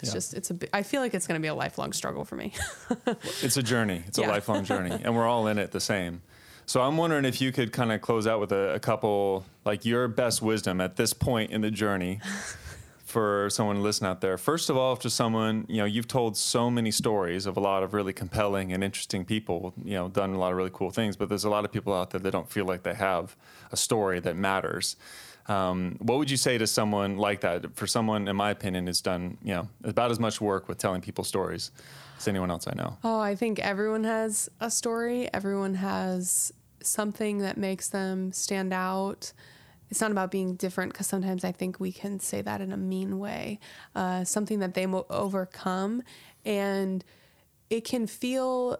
it's Yeah. just it's a I feel like it's going to be a lifelong struggle for me. It's a journey. It's a lifelong journey, and we're all in it the same. So I'm wondering if you could kind of close out with a, a couple, like your best wisdom at this point in the journey for someone listening out there. First of all, to someone, you know, you've told so many stories of a lot of really compelling and interesting people, you know, done a lot of really cool things, but there's a lot of people out there that don't feel like they have a story that matters. Um, what would you say to someone like that? For someone, in my opinion, has done, you know, about as much work with telling people stories as anyone else I know. Oh, I think everyone has a story. Everyone has something that makes them stand out. It's not about being different because sometimes I think we can say that in a mean way. Uh, something that they mo- overcome, and it can feel.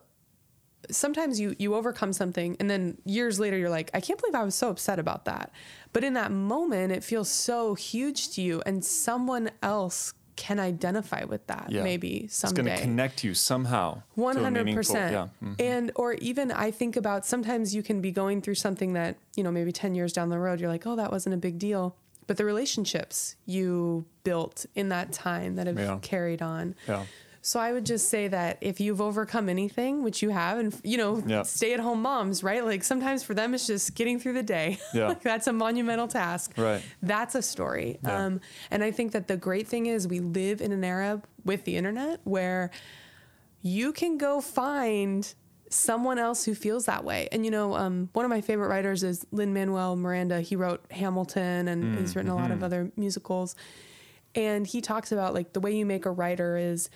Sometimes you you overcome something, and then years later you're like, I can't believe I was so upset about that. But in that moment, it feels so huge to you, and someone else can identify with that. Yeah. Maybe someday. It's going to connect you somehow. 100%. Yeah. mm. And or even I think about sometimes you can be going through something that, you know, maybe ten years down the road, you're like, Oh, that wasn't a big deal. But the relationships you built in that time that have Yeah. carried on. Yeah. So I would just say that if you've overcome anything, which you have, and you know, Yeah. stay at home moms, right? Like sometimes for them it's just getting through the day. Yeah. like that's a monumental task. Right. That's a story. Yeah. Um, and I think that the great thing is we live in an era with the internet where you can go find someone else who feels that way. And you know, um, one of my favorite writers is Lin Manuel Miranda. He wrote Hamilton and he's written a lot of other musicals. And he talks about like the way you make a writer is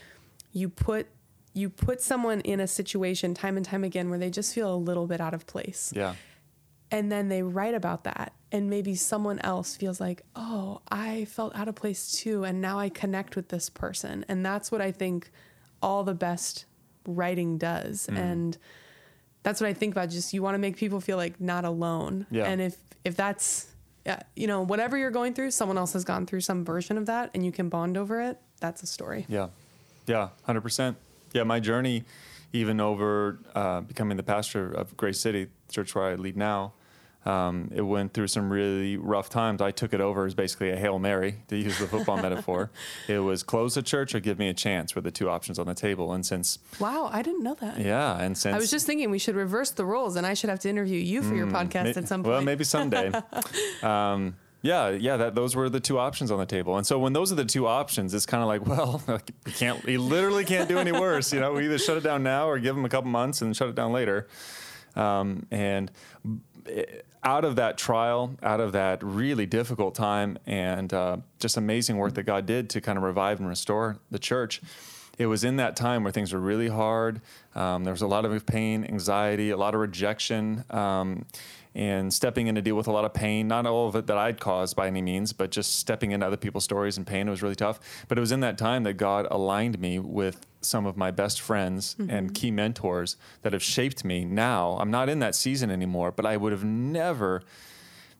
you put you put someone in a situation time and time again where they just feel a little bit out of place Yeah. and then they write about that and maybe someone else feels like oh i felt out of place too and now i connect with this person and that's what i think all the best writing does Mm. and that's what i think about just you want to make people feel like not alone Yeah. and if if that's you know whatever you're going through someone else has gone through some version of that and you can bond over it that's a story Yeah. Yeah. 100%. Yeah. My journey, even over uh, becoming the pastor of Grace City, the church where I lead now, um, it went through some really rough times. I took it over as basically a Hail Mary, to use the football metaphor. It was close the church or give me a chance were the two options on the table. And since, wow i didn't know that yeah, and since. I was just thinking we should reverse the roles and I should have to interview you for your podcast Mm, May- at some point. Well, maybe someday. um, yeah, yeah. That those were the two options on the table, and so when those are the two options, it's kind of like, well, we can't, we literally can't do any worse. You know, we either shut it down now or give them a couple months and shut it down later. Um, and eh, out of that trial, out of that really difficult time, and uh, just amazing work that God did to kind of revive and restore the church. It was in that time where things were really hard. Um, there was a lot of pain, anxiety, a lot of rejection, um, and stepping in to deal with a lot of pain. Not all of it that I'd caused by any means, but just stepping into other people's stories and pain. It was really tough. But it was in that time that God aligned me with some of my best friends and key mentors that have shaped me. Now I'm not in that season anymore, but I would have never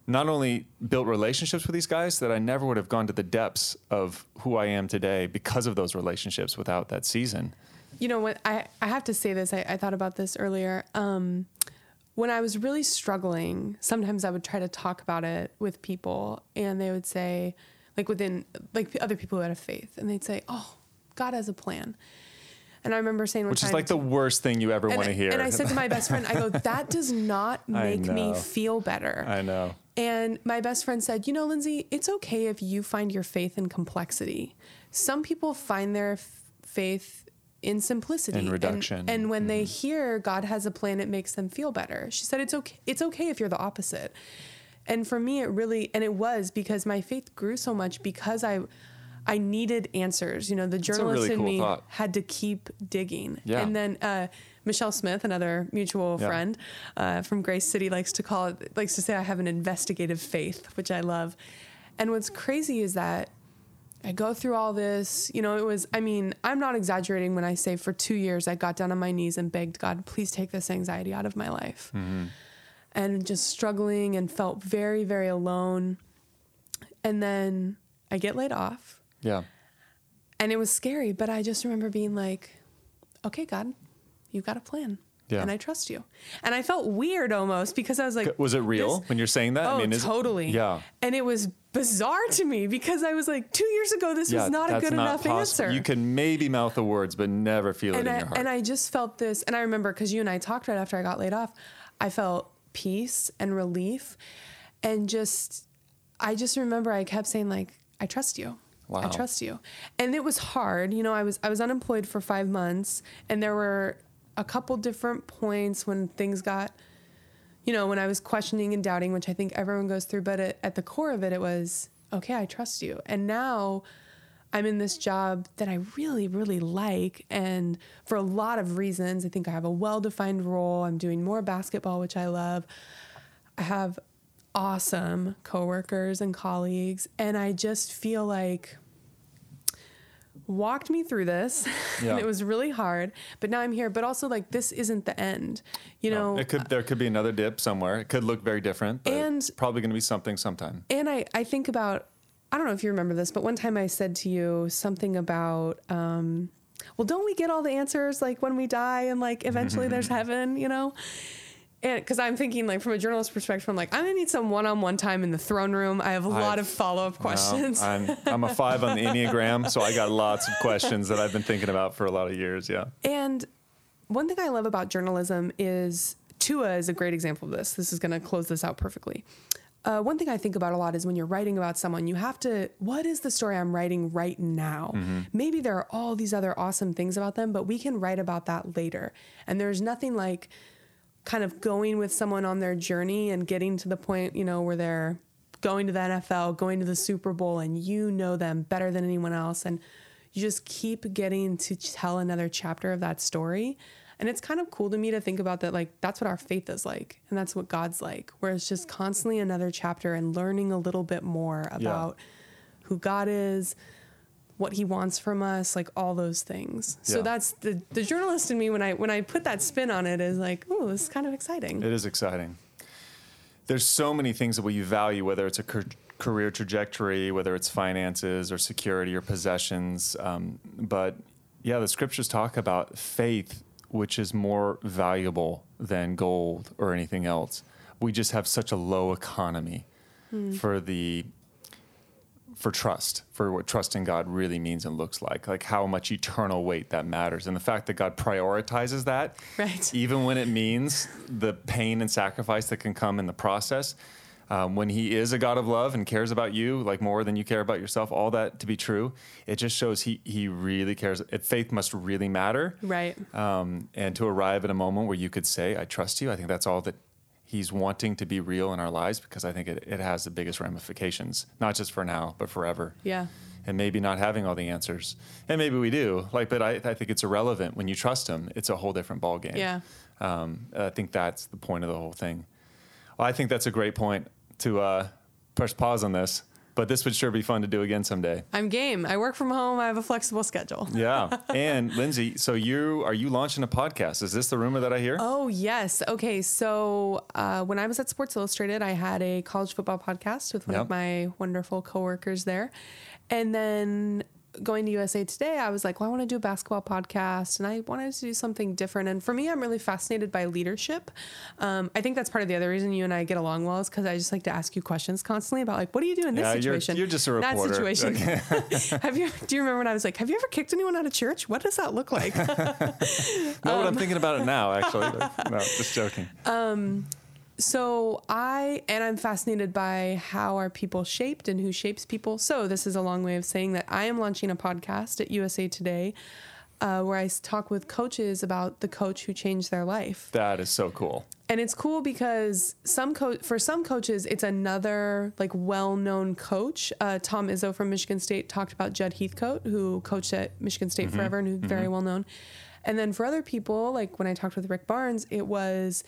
not only built relationships with these guys that I never would have gone to the depths of who I am today because of those relationships without that season. You know what? I, I have to say this. I, I thought about this earlier. Um, when I was really struggling, sometimes I would try to talk about it with people, and they would say, like within like other people who had a faith, and they'd say, "Oh, God has a plan." And I remember saying, Which is like the worst thing you ever want to hear. and I said to my best friend, "I go, that does not make me feel better." I know. And my best friend said, You know, Lindsay, it's okay if you find your faith in complexity. Some people find their f- faith in simplicity In And- reduction. And, when they hear God has a plan, it makes them feel better. She said, It's okay. It's okay if you're the opposite. And for me, it really, and it was because my faith grew so much because I, I needed answers. You know, the journalist really in cool me thought. had to keep digging. Yeah. And then uh, Michelle Smith, another mutual Yeah. friend uh, from Grace City, likes to call it, likes to say I have an investigative faith, which I love. And what's crazy is that I go through all this. You know, it was, I mean, I'm not exaggerating when I say for two years I got down on my knees and begged God, please take this anxiety out of my life. Mm-hmm. And just struggling and felt very, very alone. And then I get laid off Yeah. and it was scary, but I just remember being like, okay, God, you've got a plan. Yeah. and I trust you. And I felt weird almost because I was like, Was it real when you're saying that? Oh, is it- totally. yeah. And it was bizarre to me because I was like, two years ago, this Yeah, was not a good not enough possible. answer. You can maybe mouth the words, but never feel it and in I, your heart. and I just felt this, and I remember because you and I talked right after I got laid off, I felt peace and relief, and just, I just remember I kept saying like, I trust you. I trust you, and it was hard. You know, I was I was unemployed for five months, and there were a couple different points when things got, you know, when I was questioning and doubting, which I think everyone goes through. But it, at the core of it, it was okay. I trust you, and now I'm in this job that I really, really like. And for a lot of reasons, I think I have a well defined role. I'm doing more basketball, which I love. I have awesome coworkers and colleagues. And I just feel like walked me through this Yeah. and it was really hard but now i'm here but also like this isn't the end you No, know it could there could be another dip somewhere. It could look very different, but And- it's probably going to be something sometime. and I, I think about I don't know if you remember this, but one time I said to you something about um, well, don't we get all the answers like when we die and like eventually there's heaven, you know? And because I'm thinking like from a journalist perspective, I'm like I'm gonna need some one-on-one time in the throne room. I have a lot of follow-up questions. Well, I'm I'm a five on the enneagram, so I got lots of questions that I've been thinking about for a lot of years. Yeah. And one thing I love about journalism is Tua is a great example of this. This is going to close this out perfectly. Uh, one thing I think about a lot is when you're writing about someone, you have to, what is the story I'm writing right now? Maybe there are all these other awesome things about them, but we can write about that later. And there's nothing like kind of going with someone on their journey and getting to the point, you know, where they're going to the NFL, going to the Super Bowl, and you know them better than anyone else. And you just keep getting to tell another chapter of that story. And it's kind of cool to me to think about that, like, that's what our faith is like. And that's what God's like, where it's just constantly another chapter and learning a little bit more about who God is, what he wants from us, like all those things. So that's the, the journalist in me when I when I put that spin on it is like, oh, this is kind of exciting. It is exciting. There's so many things that we value, whether it's a car- career trajectory, whether it's finances or security or possessions. Um, but yeah, the scriptures talk about faith, which is more valuable than gold or anything else. We just have such a low economy for the for trust, for what trust in God really means and looks like, like how much eternal weight that matters. And the fact that God prioritizes that, Right. even when it means the pain and sacrifice that can come in the process. Um, when He is a God of love and cares about you, like more than you care about yourself, all that to be true, it just shows He He really cares. It, faith must really matter, Right. um, and to arrive at a moment where you could say, I trust you, I think that's all that he's wanting to be real in our lives because I think it, it has the biggest ramifications, not just for now, but forever. Yeah. And maybe not having all the answers. And maybe we do. Like, but I, I think it's irrelevant. When you trust him, it's a whole different ballgame. Yeah. Um, I think that's the point of the whole thing. Well, I think that's a great point to uh, press pause on this, but this would sure be fun to do again someday. I'm game. I work from home. I have a flexible schedule. Yeah. and Lindsay, so you are you launching a podcast? Is this the rumor that I hear? Oh, yes. Okay. So uh, when I was at Sports Illustrated, I had a college football podcast with one Yep. of my wonderful coworkers there. And then going to USA Today, I was like, well, I want to do a basketball podcast and I wanted to do something different. And for me, I'm really fascinated by leadership. Um, I think that's part of the other reason you and I get along well is because I just like to ask you questions constantly about like, what do you do in this Yeah, you're- situation? you're just a reporter. That situation. have you, do you remember when I was like, have you ever kicked anyone out of church? What does that look like? no, but um, I'm thinking about it now, actually. No, just joking. So I and I'm fascinated by how are people shaped and who shapes people. So this is a long way of saying that I am launching a podcast at USA Today, uh, I talk with coaches about the coach who changed their life. That is so cool. And it's cool because some co- for some coaches, it's another like well-known coach. Uh, Tom Izzo from Michigan State talked about Jud Heathcote, who coached at Michigan State forever and who's very well known. And then for other people, like when I talked with Rick Barnes, it was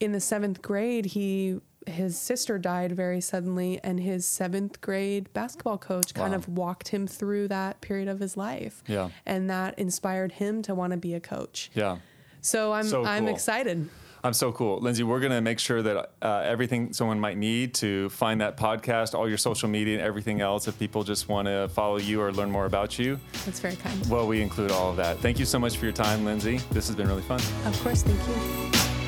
in the seventh grade. He his sister died very suddenly, and his seventh grade basketball coach kind of walked him through that period of his life. Yeah. and that inspired him to want to be a coach. Yeah. So I'm So I'm cool. excited. I'm so cool. Lindsay, we're going to make sure that uh, everything someone might need to find that podcast, all your social media, and everything else, if people just want to follow you or learn more about you, That's very kind. well, we include all of that. Thank you so much for your time, Lindsay. This has been really fun. Of course, thank you.